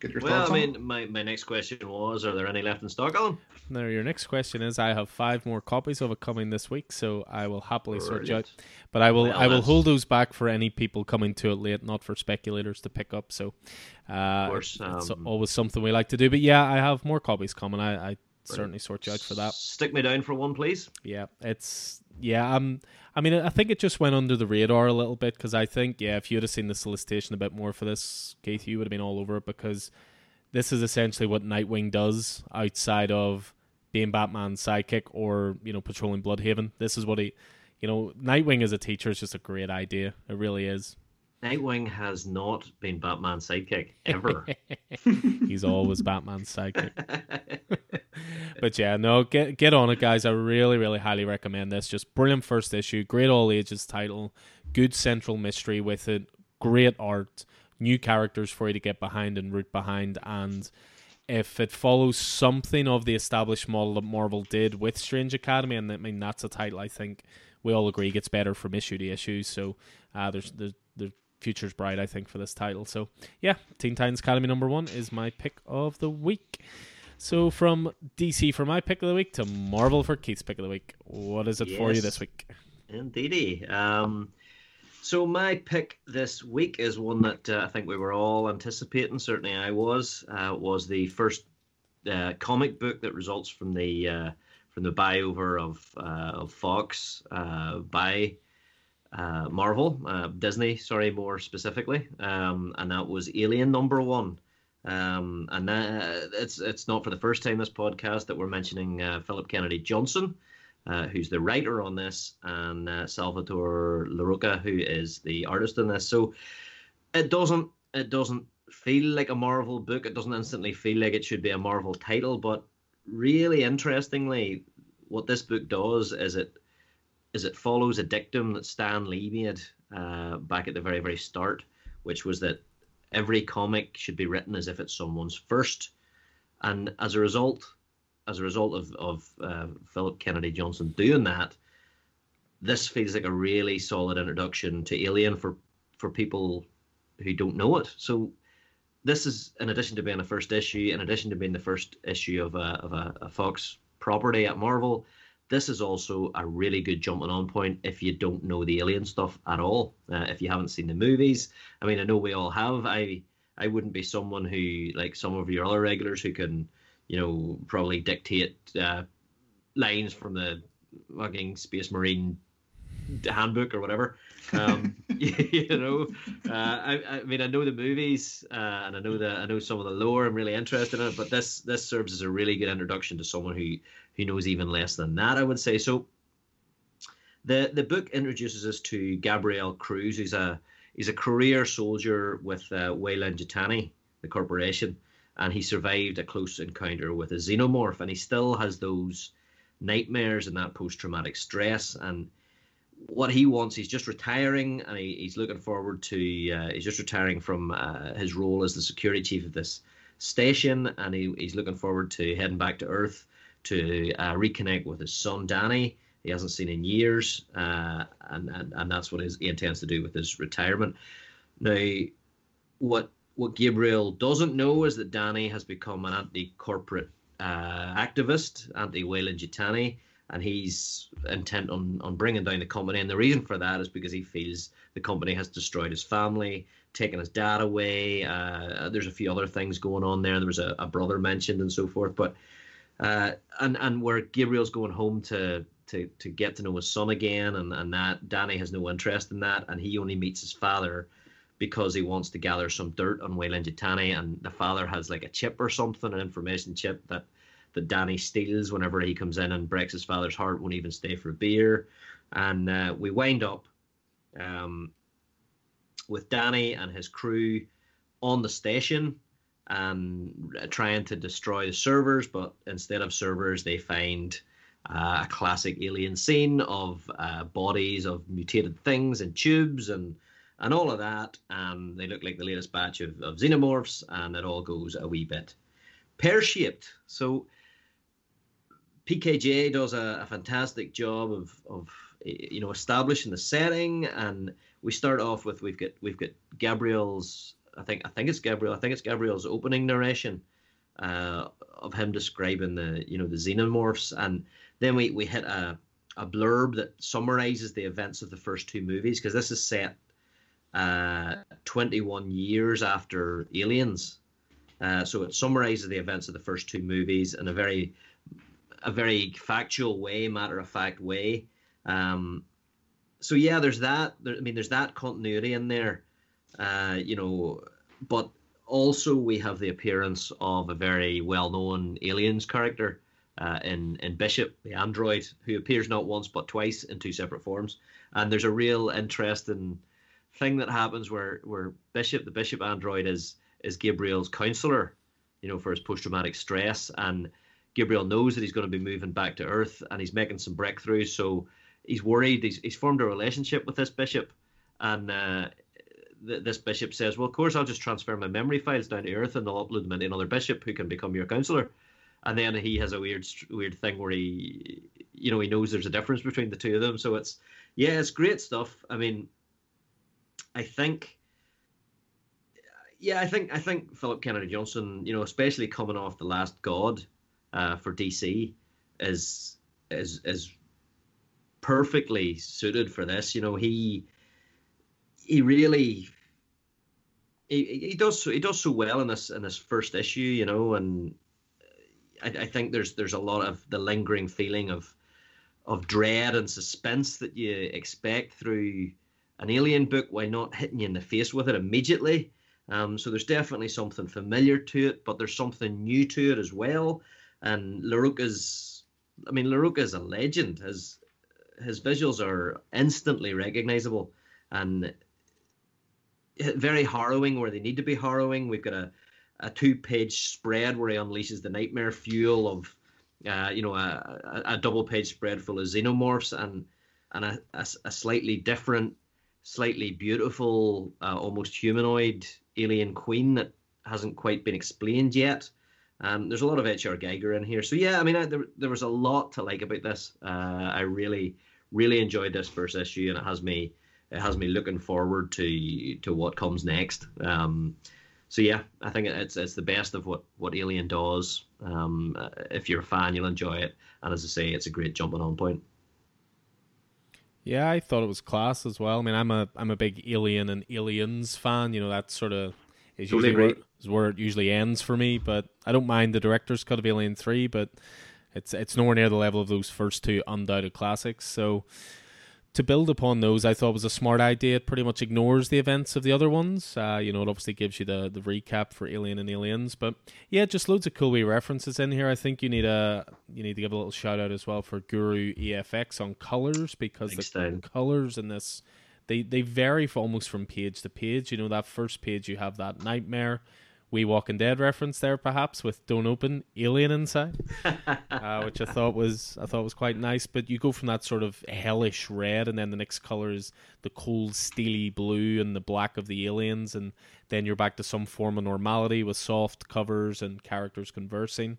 S3: get your
S2: Well,
S3: thoughts
S2: I
S3: on it.
S2: mean, my, my next question was: Are there any left in stock, Alan?
S1: Now, your next question is: I have five more copies of it coming this week, so I will happily sort you out. But I will
S2: Well,
S1: I will
S2: that's-
S1: hold those back for any people coming to it late, not for speculators to pick up. So, uh,
S2: course,
S1: it's
S2: um,
S1: always something we like to do. But yeah, I have more copies coming. I, I certainly sort you out for that.
S2: Stick me down for one, please.
S1: Yeah, it's yeah. Um, I mean, I think it just went under the radar a little bit because I think yeah, if you'd have seen the solicitation a bit more for this, Keith, you would have been all over it because this is essentially what Nightwing does outside of being Batman's sidekick or you know patrolling Blüdhaven. This is what he, you know, Nightwing as a teacher is just a great idea. It really is.
S2: Nightwing has not been Batman's sidekick ever.
S1: He's always Batman's sidekick. but yeah, no, get get on it, guys. I really, really highly recommend this. Just brilliant first issue, great all ages title, good central mystery with it, great art, new characters for you to get behind and root behind, and if it follows something of the established model that Marvel did with Strange Academy, and I mean that's a title I think we all agree gets better from issue to issue. So uh, there's there's the future's bright, I think, for this title. So yeah, Teen Titans Academy number one is my pick of the week. So from DC for my pick of the week to Marvel for Keith's pick of the week, what is it for you this week?
S2: Indeedy. Um, so my pick this week is one that uh, I think we were all anticipating. Certainly, I was. Uh, was the first uh, comic book that results from the uh, from the buyover of uh, of Fox uh, by uh, Marvel, uh, Disney, sorry, more specifically, um, and that was Alien Number One. Um, and that, it's it's not for the first time this podcast that we're mentioning uh, Phillip Kennedy Johnson, uh, who's the writer on this, and uh, Salvatore Larroca, who is the artist in this. So it doesn't it doesn't feel like a Marvel book. It doesn't instantly feel like it should be a Marvel title, but really interestingly, what this book does is it is it follows a dictum that Stan Lee made uh, back at the very very start, which was that every comic should be written as if it's someone's first, and as a result, as a result of of uh, Phillip Kennedy Johnson doing that, this feels like a really solid introduction to Alien for for people who don't know it. So this is in addition to being a first issue, in addition to being the first issue of a of a, a Fox property at Marvel, this is also a really good jumping on point if you don't know the alien stuff at all. Uh, if you haven't seen the movies, I mean, I know we all have. I I wouldn't be someone who like some of your other regulars who can, you know, probably dictate uh, lines from the fucking Space Marine handbook or whatever. Um, you know, uh, I, I mean, I know the movies uh, and I know the I know some of the lore. I'm really interested in it, but this this serves as a really good introduction to someone who who knows even less than that. I would say so. The the book introduces us to Gabriel Cruz, who's a he's a career soldier with uh, Weyland the corporation, and he survived a close encounter with a xenomorph, and he still has those nightmares and that post traumatic stress and what he wants he's just retiring and he, he's looking forward to uh, he's just retiring from uh, his role as the security chief of this station and he, he's looking forward to heading back to earth to uh, reconnect with his son danny he hasn't seen in years uh, and, and and that's what his, he intends to do with his retirement now what what gabriel doesn't know is that danny has become an anti-corporate uh, activist anti-Weyland-Yutani, and he's intent on on bringing down the company. And the reason for that is because he feels the company has destroyed his family, taken his dad away. Uh, there's a few other things going on there. There was a, a brother mentioned and so forth. But uh, and and where Gabriel's going home to to to get to know his son again, and and that Danny has no interest in that, and he only meets his father because he wants to gather some dirt on Weyland-Yutani, and the father has like a chip or something, an information chip that that Danny steals whenever he comes in and breaks his father's heart, won't even stay for a beer. And uh, we wind up um, with Danny and his crew on the station uh, trying to destroy the servers, but instead of servers, they find uh, a classic alien scene of uh, bodies of mutated things and tubes and and all of that. And they look like the latest batch of, of xenomorphs, and it all goes a wee bit pear shaped. So PKJ does a, a, fantastic job of of you know establishing the setting, and we start off with we've got we've got Gabriel's I think I think it's Gabriel I think it's Gabriel's opening narration uh, of him describing the you know the xenomorphs, and then we we hit a a blurb that summarizes the events of the first two movies because this is set uh, 21 years after Aliens. Uh, so it summarizes the events of the first two movies in a very a very factual way, matter of fact way. Um, so yeah, there's that. There, I mean, there's that continuity in there, uh, you know. But also we have the appearance of a very well-known aliens character uh, in in Bishop, the android, who appears not once but twice in two separate forms. And there's a real interesting thing that happens where where Bishop, the Bishop android, is is Gabriel's counselor, you know, for his post-traumatic stress and Gabriel knows that he's going to be moving back to Earth and he's making some breakthroughs. So he's worried. He's, he's formed a relationship with this bishop, and uh, th- this bishop says, "Well, of course, I'll just transfer my memory files down to Earth and they'll upload them into another bishop who can become your counselor." And then he has a weird, weird thing where he, you know, he knows there's a difference between the two of them. So it's, yeah, it's great stuff. I mean, I think yeah, I think I think Phillip Kennedy Johnson, you know, especially coming off the Last God, uh, for DC is is is perfectly suited for this. You know, he he really he, he does so, he does so well in this in this first issue. You know, and I, I think there's there's a lot of the lingering feeling of of dread and suspense that you expect through an alien book while not hitting you in the face with it immediately. Um, so there's definitely something familiar to it, but there's something new to it as well. And Larroca's, I mean, Larroca is a legend. His his visuals are instantly recognizable and very harrowing where they need to be harrowing. We've got a, a two page spread where he unleashes the nightmare fuel of, uh, you know, a, a, double page spread full of xenomorphs and and a, a, a slightly different, slightly beautiful, uh, almost humanoid alien queen that hasn't quite been explained yet. Um, there's a lot of H.R. Giger in here, so yeah, I mean, I, there there was a lot to like about this. Uh, I really really enjoyed this first issue, and it has me it has me looking forward to to what comes next. Um, so yeah, I think it's it's the best of what what Alien does. Um, uh, if you're a fan, you'll enjoy it, and as I say, it's a great jumping on point.
S1: Yeah, I thought it was class as well. I mean, I'm a I'm a big Alien and Aliens fan. You know, that sort of is usually where, is where it usually ends for me. But I don't mind the director's cut of Alien Three, but it's it's nowhere near the level of those first two undoubted classics. So to build upon those, I thought was a smart idea. It pretty much ignores the events of the other ones. Uh, you know, it obviously gives you the, the recap for Alien and Aliens, but yeah, just loads of cool wee references in here. I think you need a you need to give a little shout out as well for Guru EFX on colors because Thanks, the Dan. colors in this they they vary almost from page to page. You know, that first page you have that nightmare wee Walking Dead reference there, perhaps with "Don't Open" alien inside, uh, which I thought was I thought was quite nice. But you go from that sort of hellish red, and then the next color is the cold steely blue and the black of the aliens, and then you're back to some form of normality with soft covers and characters conversing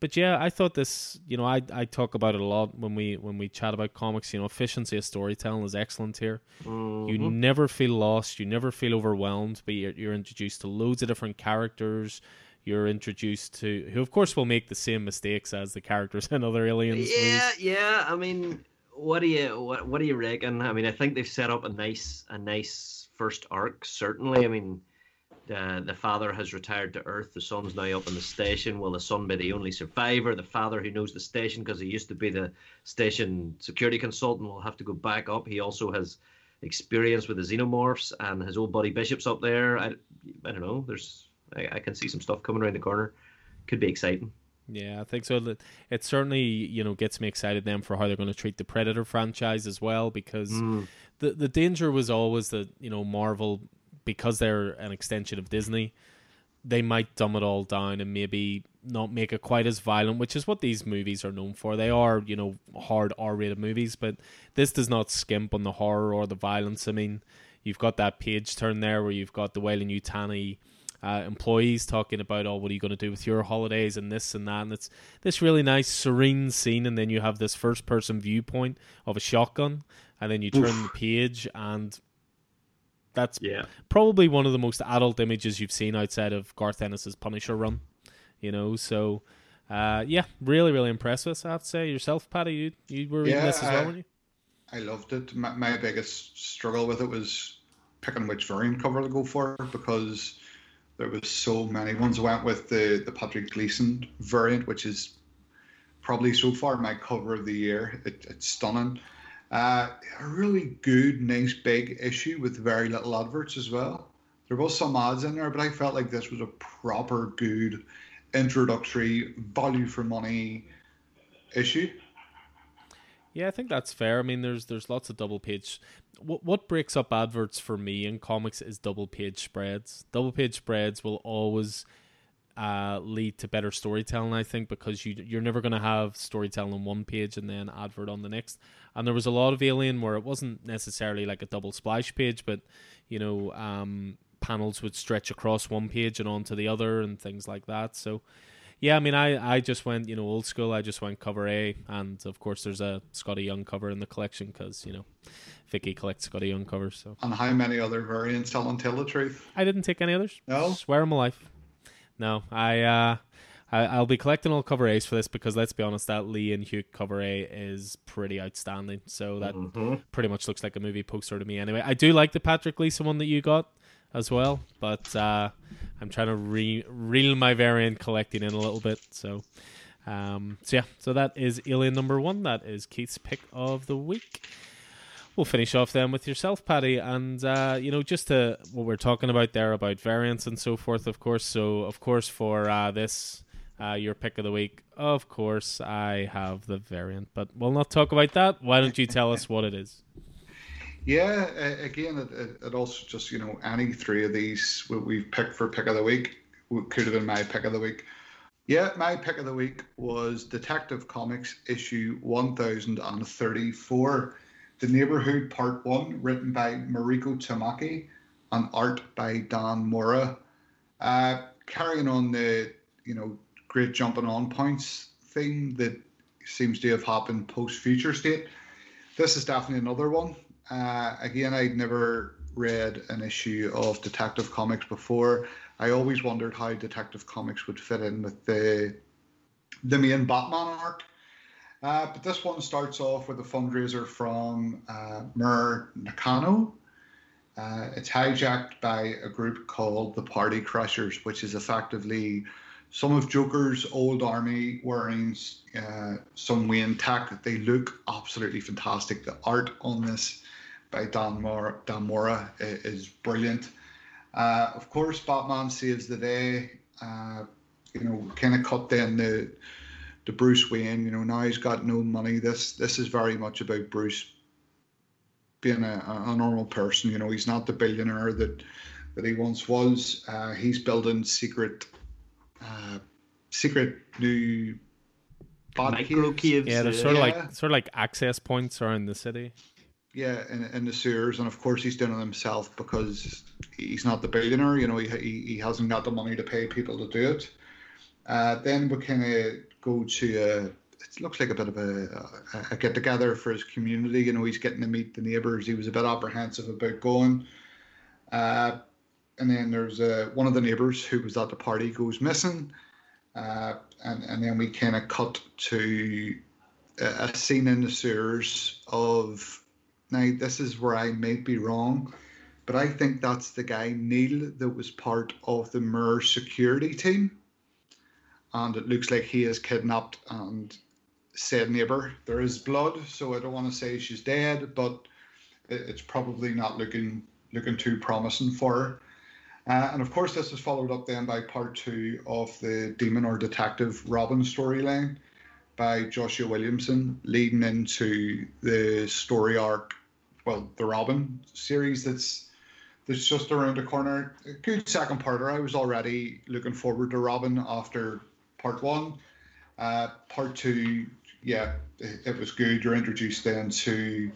S1: but yeah, I thought this. You know, I I talk about it a lot when we when we chat about comics. You know, efficiency of storytelling is excellent here. Mm-hmm. You never feel lost. You never feel overwhelmed. But you're, you're introduced to loads of different characters. You're introduced to who, of course, will make the same mistakes as the characters in other aliens.
S2: Yeah, movies. yeah. I mean, what do you what what do you reckon? I mean, I think they've set up a nice a nice first arc. Certainly, I mean uh, the father has retired to Earth. The son's now up in the station. Will the son be the only survivor? The father, who knows the station because he used to be the station security consultant, will have to go back up. He also has experience with the xenomorphs, and his old buddy Bishop's up there. I, I don't know. There's I, I can see some stuff coming around the corner. Could be exciting.
S1: Yeah, I think so. It certainly, you know, gets me excited then for how they're going to treat the Predator franchise as well because mm. the the danger was always that, you know, Marvel because they're an extension of Disney, they might dumb it all down and maybe not make it quite as violent, which is what these movies are known for. They are, you know, hard R-rated movies, but this does not skimp on the horror or the violence. I mean, you've got that page turn there where you've got the Weyland-Yutani uh, employees talking about, oh, what are you going to do with your holidays and this and that. And it's this really nice, serene scene. And then you have this first person viewpoint of a shotgun. And then you turn Oof. the page, and that's
S2: yeah.
S1: probably one of the most adult images you've seen outside of Garth Ennis's Punisher run. You know, so uh, yeah, really, really impressive. I have to say, yourself, Paddy, you you were reading yeah, this as well, weren't you?
S3: I loved it. My, my biggest struggle with it was picking which variant cover to go for because there was so many ones. I went with the the Patrick Gleason variant, which is probably so far my cover of the year. It, it's stunning. Uh, a really good, nice big issue with very little adverts as well. There was some ads in there, but I felt like this was a proper good introductory value for money issue.
S1: Yeah, I think that's fair. I mean, there's there's lots of double page. What what breaks up adverts for me in comics is double page spreads. Double page spreads will always uh, lead to better storytelling. I think because you you're never going to have storytelling on one page and then advert on the next. And there was a lot of Alien where it wasn't necessarily like a double splash page, but you know, um, panels would stretch across one page and onto the other and things like that. So yeah, I mean, I, I just went, you know, old school. I just went cover A, and of course, there's a Skottie Young cover in the collection because you know, Vicky collects Skottie Young covers. So.
S3: And how many other variants? Tell and tell the truth.
S1: I didn't take any others.
S3: No.
S1: Swear on my life. No, I uh, I, will be collecting all cover A's for this because let's be honest, that Lee and Hugh cover A is pretty outstanding. So that mm-hmm. pretty much looks like a movie poster to me. Anyway, I do like the Patrick Gleason one that you got as well, but uh, I'm trying to re- reel my variant collecting in a little bit. So, um, so yeah, so that is Alien number one. That is Keith's pick of the week. We'll finish off then with yourself, Paddy, and uh, you know just to, what we're talking about there about variants and so forth. Of course, so of course for uh, this. Uh, your pick of the week. Of course, I have the variant, but we'll not talk about that. Why don't you tell us what it is?
S3: Yeah, again, it, it, also just you know any three of these we've picked for pick of the week could have been my pick of the week. Yeah, my pick of the week was Detective Comics issue 1034, The Neighborhood Part 1, written by Mariko Tamaki and art by Dan Mora. Uh, carrying on the, you know, great jumping on points thing that seems to have happened post Future State. This is definitely another one. Uh, again, I'd never read an issue of Detective Comics before. I always wondered how Detective Comics would fit in with the the main Batman arc. Uh, but this one starts off with a fundraiser from uh, Mayor Nakano. Uh, it's hijacked by a group called the Party Crushers, which is effectively some of Joker's old army wearing uh, some Wayne tech. They look absolutely fantastic. The art on this by Dan Mora, Dan Mora is brilliant. Uh, of course, Batman saves the day. Uh, you know, kind of cut down the the Bruce Wayne. You know, now he's got no money. This this is very much about Bruce being a, a normal person. You know, he's not the billionaire that that he once was. Uh, he's building secret uh, secret new
S2: micro caves.
S1: Yeah, they're sort of like sort of like access points around the city
S3: yeah, in, in the sewers, and of course he's doing it himself because he's not the billionaire. You know, he he, he hasn't got the money to pay people to do it. Uh, then we kind of go to a, it looks like a bit of a, a, get together for his community. You know, he's getting to meet the neighbours. He was a bit apprehensive about going. Uh, and then there's uh, one of the neighbours who was at the party goes missing. Uh, and, and then we kind of cut to a, a scene in the sewers of now, this is where I may be wrong, but I think that's the guy, Neil, that was part of the Mur security team. And it looks like he is kidnapped and said neighbor. There is blood, so I don't want to say she's dead, but it's probably not looking looking too promising for her. Uh, and of course, this is followed up then by part two of the Demon or Detective Robin storyline by Joshua Williamson, leading into the story arc, well, the Robin series that's that's just around the corner. Good second parter. I was already looking forward to Robin after part one. Uh, part two, yeah, it, it was good. You're introduced then to,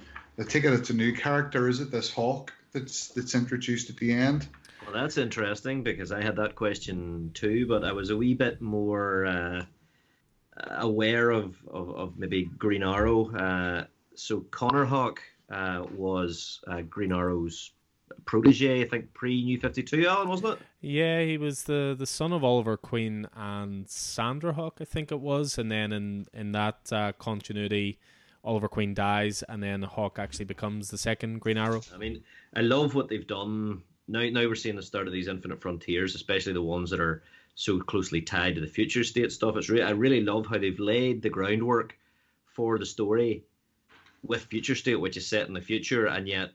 S3: take it it's a new character. Is it this Hawke that's that's introduced at the end?
S2: Well, that's interesting because I had that question too, but I was a wee bit more uh, aware of, of, of, maybe Green Arrow. Uh, so Connor Hawke uh, was uh, Green Arrow's protege, I think, pre New Fifty Two. Alan, wasn't it?
S1: Yeah, he was the the son of Oliver Queen and Sandra Hawke, I think it was, and then in in that uh, continuity. Oliver Queen dies, and then Hawke actually becomes the second Green Arrow.
S2: I mean, I love what they've done now now we're seeing the start of these infinite frontiers, especially the ones that are so closely tied to the future state stuff. It's re- I really love how they've laid the groundwork for the story with future state, which is set in the future, and yet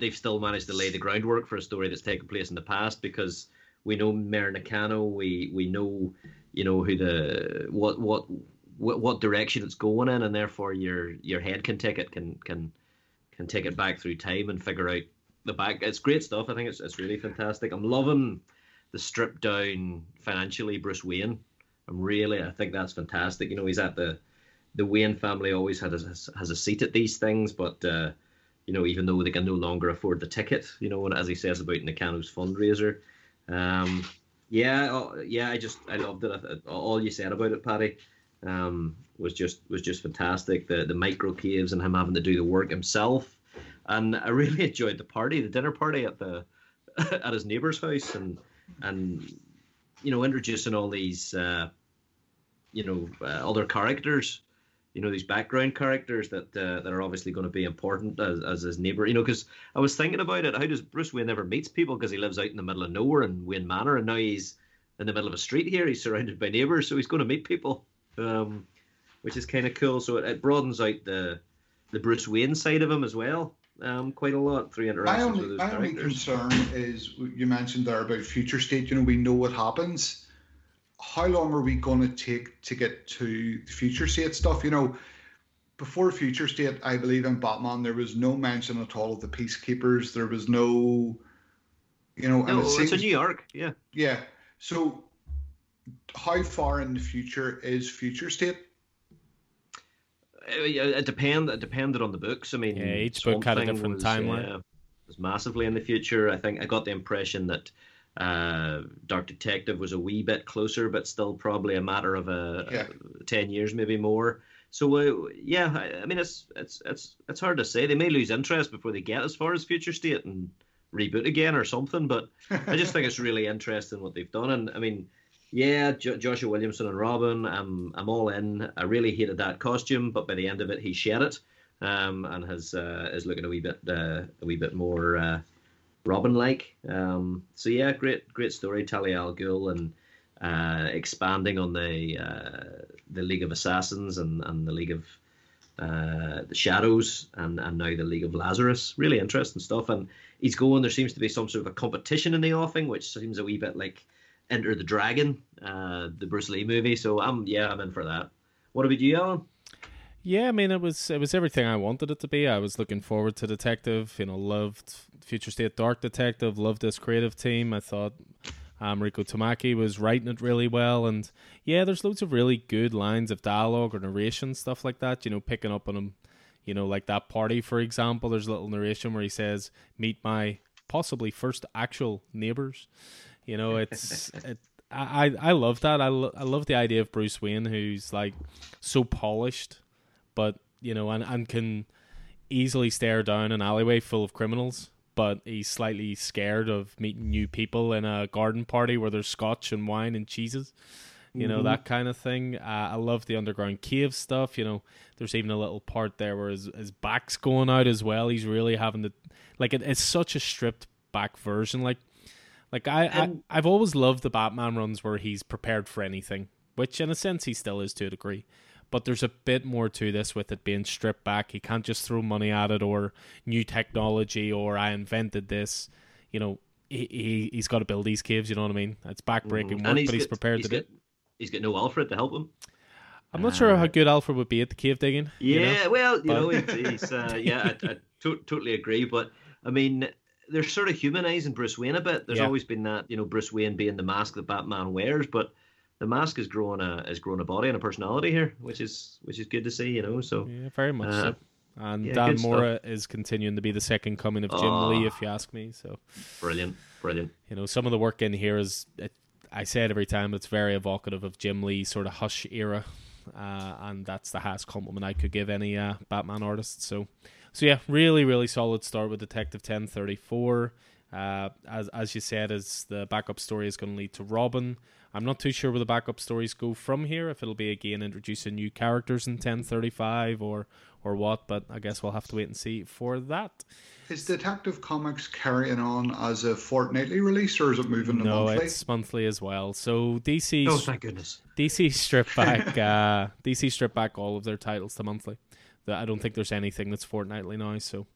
S2: they've still managed to lay the groundwork for a story that's taken place in the past because we know Mayor Nakano, we we know you know who the what what what, what direction it's going in, and therefore your your head can take it can can can take it back through time and figure out the back. It's great stuff. I think it's it's really fantastic. I'm loving the stripped down financially Bruce Wayne. I'm really I think that's fantastic. You know, he's at the the Wayne family always had a, has a seat at these things, but uh, you know, even though they can no longer afford the ticket, you know, and as he says about Nakano's fundraiser. Um, yeah, oh, yeah, I just I loved it. All you said about it, Paddy, um, was just was just fantastic. The the micro caves and him having to do the work himself and I really enjoyed the party, the dinner party at the at his neighbor's house, and and you know introducing all these uh, you know uh, other characters, you know these background characters that uh, that are obviously going to be important as, as his neighbor. You know, because I was thinking about it, how does Bruce Wayne never meets people because he lives out in the middle of nowhere in Wayne Manor, and now he's in the middle of a street here. He's surrounded by neighbors, so he's going to meet people, um, which is kind of cool. So it, it broadens out the the Bruce Wayne side of him as well um, quite a lot through interactions my only, with those my
S3: characters. only concern is you mentioned there about future state. You know, we know what happens. How long are we going to take to get to the future state stuff? You know, before future state, I believe in Batman there was no mention at all of the peacekeepers. There was no, you know,
S2: no, it seems, it's a New York, yeah,
S3: yeah. So, how far in the future is future state?
S2: it depend it depended on the books. I mean,
S1: yeah, each book had a different was, timeline. Uh,
S2: was massively in the future. I think I got the impression that uh, Dark Detective was a wee bit closer, but still probably a matter of a, yeah. a ten years, maybe more. So uh, yeah, I, I, mean it's it's it's it's hard to say. They may lose interest before they get as far as Future State and reboot again or something. But I just think it's really interesting what they've done. And I mean, yeah, jo- Joshua Williamson and Robin, I'm I'm all in. I really hated that costume, but by the end of it, he shed it, um, and has uh, is looking a wee bit uh, a wee bit more uh, Robin like. Um, so yeah, great great story, Talia al Ghul, and uh, expanding on the uh, the League of Assassins and, and the League of uh, the Shadows, and and now the League of Lazarus. Really interesting stuff, and he's going. There seems to be some sort of a competition in the offing, which seems a wee bit like Enter the Dragon, uh, the Bruce Lee movie. So I'm yeah, I'm in for that. What about you, Alan?
S1: Yeah, I mean it was it was everything I wanted it to be. I was looking forward to Detective. You know, loved Future State Dark Detective. Loved this creative team. I thought um, Mariko Tamaki was writing it really well, and yeah, there's loads of really good lines of dialogue or narration stuff like that. You know, picking up on them. You know, like that party, for example. There's a little narration where he says, "Meet my possibly first actual neighbors." You know, it's it, I I love that. I, lo- I love the idea of Bruce Wayne, who's like so polished, but you know, and and can easily stare down an alleyway full of criminals. But he's slightly scared of meeting new people in a garden party where there's scotch and wine and cheeses you know mm-hmm. that kind of thing. Uh, I love the underground cave stuff. You know, there's even a little part there where his, his back's going out as well. He's really having to, like, it, it's such a stripped back version. Like like I, I I've always loved the Batman runs where he's prepared for anything, which in a sense he still is to a degree. But there's a bit more to this with it being stripped back. He can't just throw money at it or new technology or I invented this. You know, he, he he's got to build these caves. You know what I mean? It's backbreaking
S2: Mm.
S1: work,
S2: And
S1: but he's
S2: got-
S1: prepared
S2: he's
S1: to do.
S2: got,
S1: it.
S2: He's got no Alfred to help him.
S1: I'm not sure how
S2: Uh,
S1: good Alfred would be at the cave digging. you know?
S2: Yeah, well, you
S1: But-
S2: know, he's, he's uh, yeah, I, I to- totally agree. But I mean, they're sort of humanizing Bruce Wayne a bit. There's
S1: Yeah.
S2: always been that, you know, Bruce Wayne being the mask that Batman wears, but the mask has grown a is growing a body and a personality here, which is which is good to see. You know, so
S1: Yeah, very much
S2: Uh,
S1: so. And
S2: yeah,
S1: Dan
S2: good stuff.
S1: Mora is continuing to be the second coming of Jim
S2: Oh.
S1: Lee, if you ask me. So
S2: brilliant, brilliant.
S1: you know, some of the work in here is, it, I say it every time, it's very evocative of Jim Lee's sort of Hush era, uh, and that's the highest compliment I could give any uh, Batman artist. So, so yeah, really, really solid start with Detective Ten Thirty Four. Uh, as as you said, as the backup story is going to lead to Robin. I'm not too sure where the backup stories go from here. If it'll be again introducing new characters in 1035 or or what, but I guess we'll have to wait and see for that.
S3: Is Detective Comics carrying on as a fortnightly release, or is it moving to
S1: No,
S3: monthly?
S1: it's monthly as well. So DC
S2: Oh, thank goodness.
S1: DC strip back uh, DC strip back all of their titles to monthly. I don't think there's anything that's fortnightly now. So,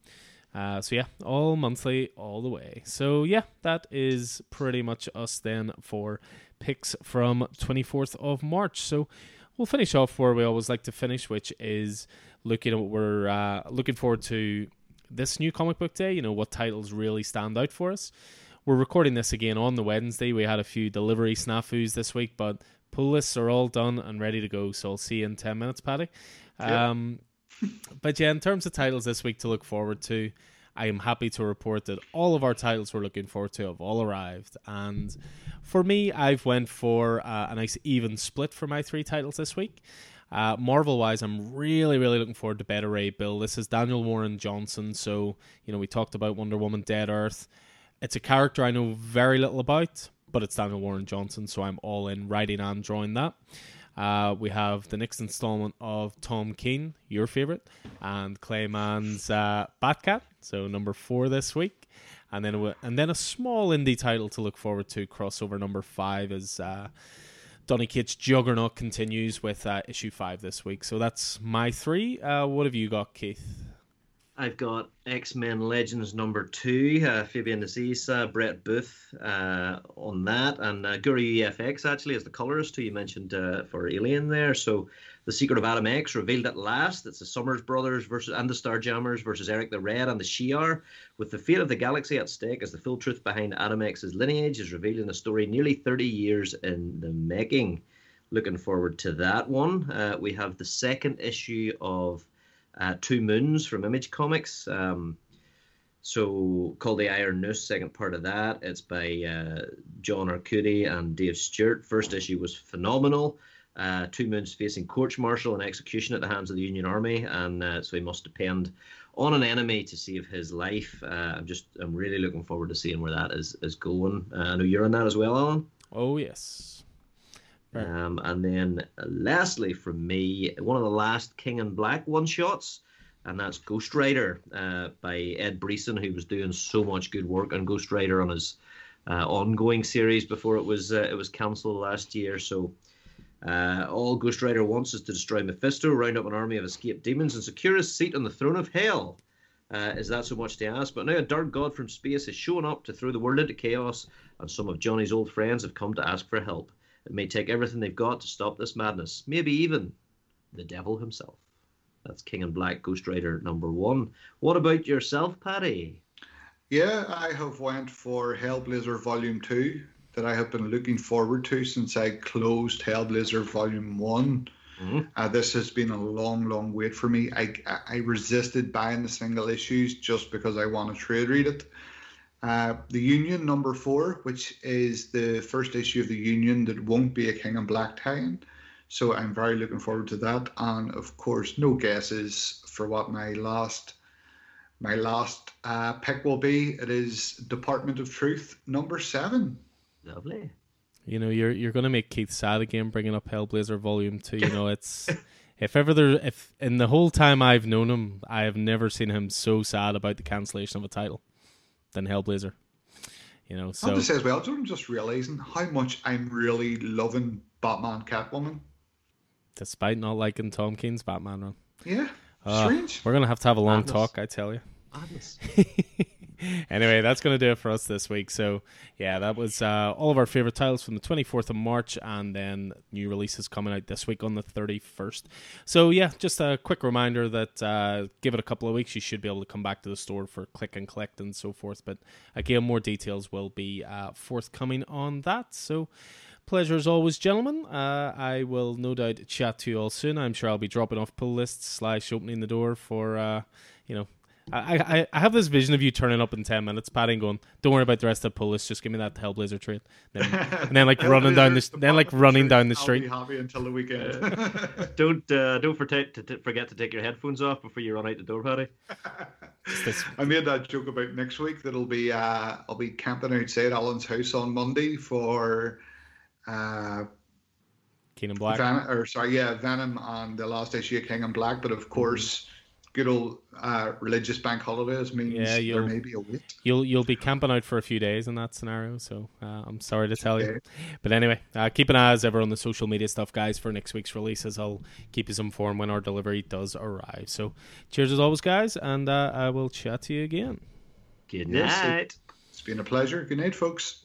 S1: uh, so yeah, all monthly all the way. So yeah, that is pretty much us then for picks from 24th of March. So we'll finish off where we always like to finish, which is looking at what we're uh, looking forward to this new comic book day. You know what titles really stand out for us. We're recording this again on the Wednesday. We had a few delivery snafus this week, but pull lists are all done and ready to go. So I'll see you in 10 minutes, Paddy.
S3: Yeah.
S1: Um, but yeah, in terms of titles this week to look forward to, I am happy to report that all of our titles we're looking forward to have all arrived. And for me, I've went for uh, a nice even split for my three titles this week. Uh, Marvel wise, I'm really, really looking forward to Beta Ray Bill. This is Daniel Warren Johnson. So, you know, we talked about Wonder Woman Dead Earth. It's a character I know very little about, but it's Daniel Warren Johnson, so I'm all in writing and drawing that. Uh, we have the next installment of Tom King, your favorite, and Clay Mann's uh, Batcat, so number four this week, and then and then a small indie title to look forward to. Crossover number five is uh, Donny Cates' Juggernaut continues with uh, issue five this week. So that's my three. Uh, what have you got, Keith?
S2: I've got X Men Legends number two, uh, Fabian Nicieza, uh, Brett Booth uh, on that, and uh, Guru-eFX actually is the colorist who you mentioned uh, for Alien there. So, The Secret of Adam X revealed at last. It's the Summers Brothers versus and the Starjammers versus Eric the Red and the Shi'ar, with the fate of the galaxy at stake as the full truth behind Adam X's lineage is revealed in a story nearly 30 years in the making. Looking forward to that one. Uh, we have the second issue of uh, Two Moons from Image Comics. Um, so called the Iron Noose, second part of that. It's by uh, John Arcudi and Dave Stewart. First issue was phenomenal. Uh, Two Moons facing court martial and execution at the hands of the Union Army, and uh, so he must depend on an enemy to save his life. Uh, I'm just, I'm really looking forward to seeing where that is is going. Uh, I know you're on that as well, Alan.
S1: Oh yes, Right.
S2: Um, and then uh, lastly, from me, one of the last King in Black one shots, and that's Ghost Rider uh, by Ed Brisson, who was doing so much good work on Ghost Rider on his uh, ongoing series before it was uh, it was cancelled last year. So. Uh, all Ghost Rider wants is to destroy Mephisto, round up an army of escaped demons, and secure his seat on the throne of hell. Uh, is that so much to ask? But now a dark god from space has shown up to throw the world into chaos, and some of Johnny's old friends have come to ask for help. It may take everything they've got to stop this madness, maybe even the devil himself. That's King in Black Ghost Rider number one. What about yourself, Paddy?
S3: Yeah, I have went for Hellblazer Volume Two that I have been looking forward to since I closed Hellblazer Volume One.
S2: Mhm.
S3: Uh, this has been a long, long wait for me. I I resisted buying the single issues just because I want to trade read it. Uh, the Union number four, which is the first issue of the Union that won't be a King in Black tie-in. So I'm very looking forward to that. And of course, no guesses for what my last my last uh, pick will be. It is Department of Truth number seven.
S2: Lovely.
S1: You know, you're you're gonna make Keith sad again, bringing up Hellblazer Volume Two. You know, it's if ever there, if in the whole time I've known him, I have never seen him so sad about the cancellation of a title than Hellblazer. You know,
S3: I
S1: so
S3: have to say as well, I'm just realizing how much I'm really loving Batman Catwoman.
S1: despite not liking Tom King's Batman run,
S3: Yeah,
S1: Ah,
S3: strange.
S1: we're gonna have to have a long
S2: Madness.
S1: talk. I tell you.
S2: Madness.
S1: anyway, that's going to do it for us this week. So, yeah, that was uh, all of our favorite titles from the 24th of March, and then new releases coming out this week on the 31st. So, yeah, just a quick reminder that uh, give it a couple of weeks, you should be able to come back to the store for click and collect and so forth. But again, more details will be uh, forthcoming on that. So, pleasure as always, gentlemen. Uh, I will no doubt chat to you all soon. I'm sure I'll be dropping off pull lists slash opening the door for, uh, you know, I, I, I have this vision of you turning up in 10 minutes, Paddy, and going, don't worry about the rest of the pull list, just give me that Hellblazer trade. Then, and then like running down the, then like running down the street.
S3: I'll be happy until the weekend.
S2: don't uh, don't forget to, to forget to take your headphones off before you run out the door, Paddy.
S3: I made that joke about next week that will be uh, I'll be camping outside Alan's house on Monday for uh,
S1: King in Black.
S3: Venom, or sorry, yeah, Venom and the last issue of King in Black. But of course, good old uh, religious bank holidays means yeah, there may be a wait.
S1: You'll you'll be camping out for a few days in that scenario. So uh, I'm sorry to tell okay. you, but anyway, uh, keep an eye as ever on the social media stuff, guys, for next week's releases. I'll keep you informed when our delivery does arrive. So cheers as always, guys, and uh, I will chat to you again.
S2: Good night.
S3: Yes, it's been a pleasure. Good night, folks.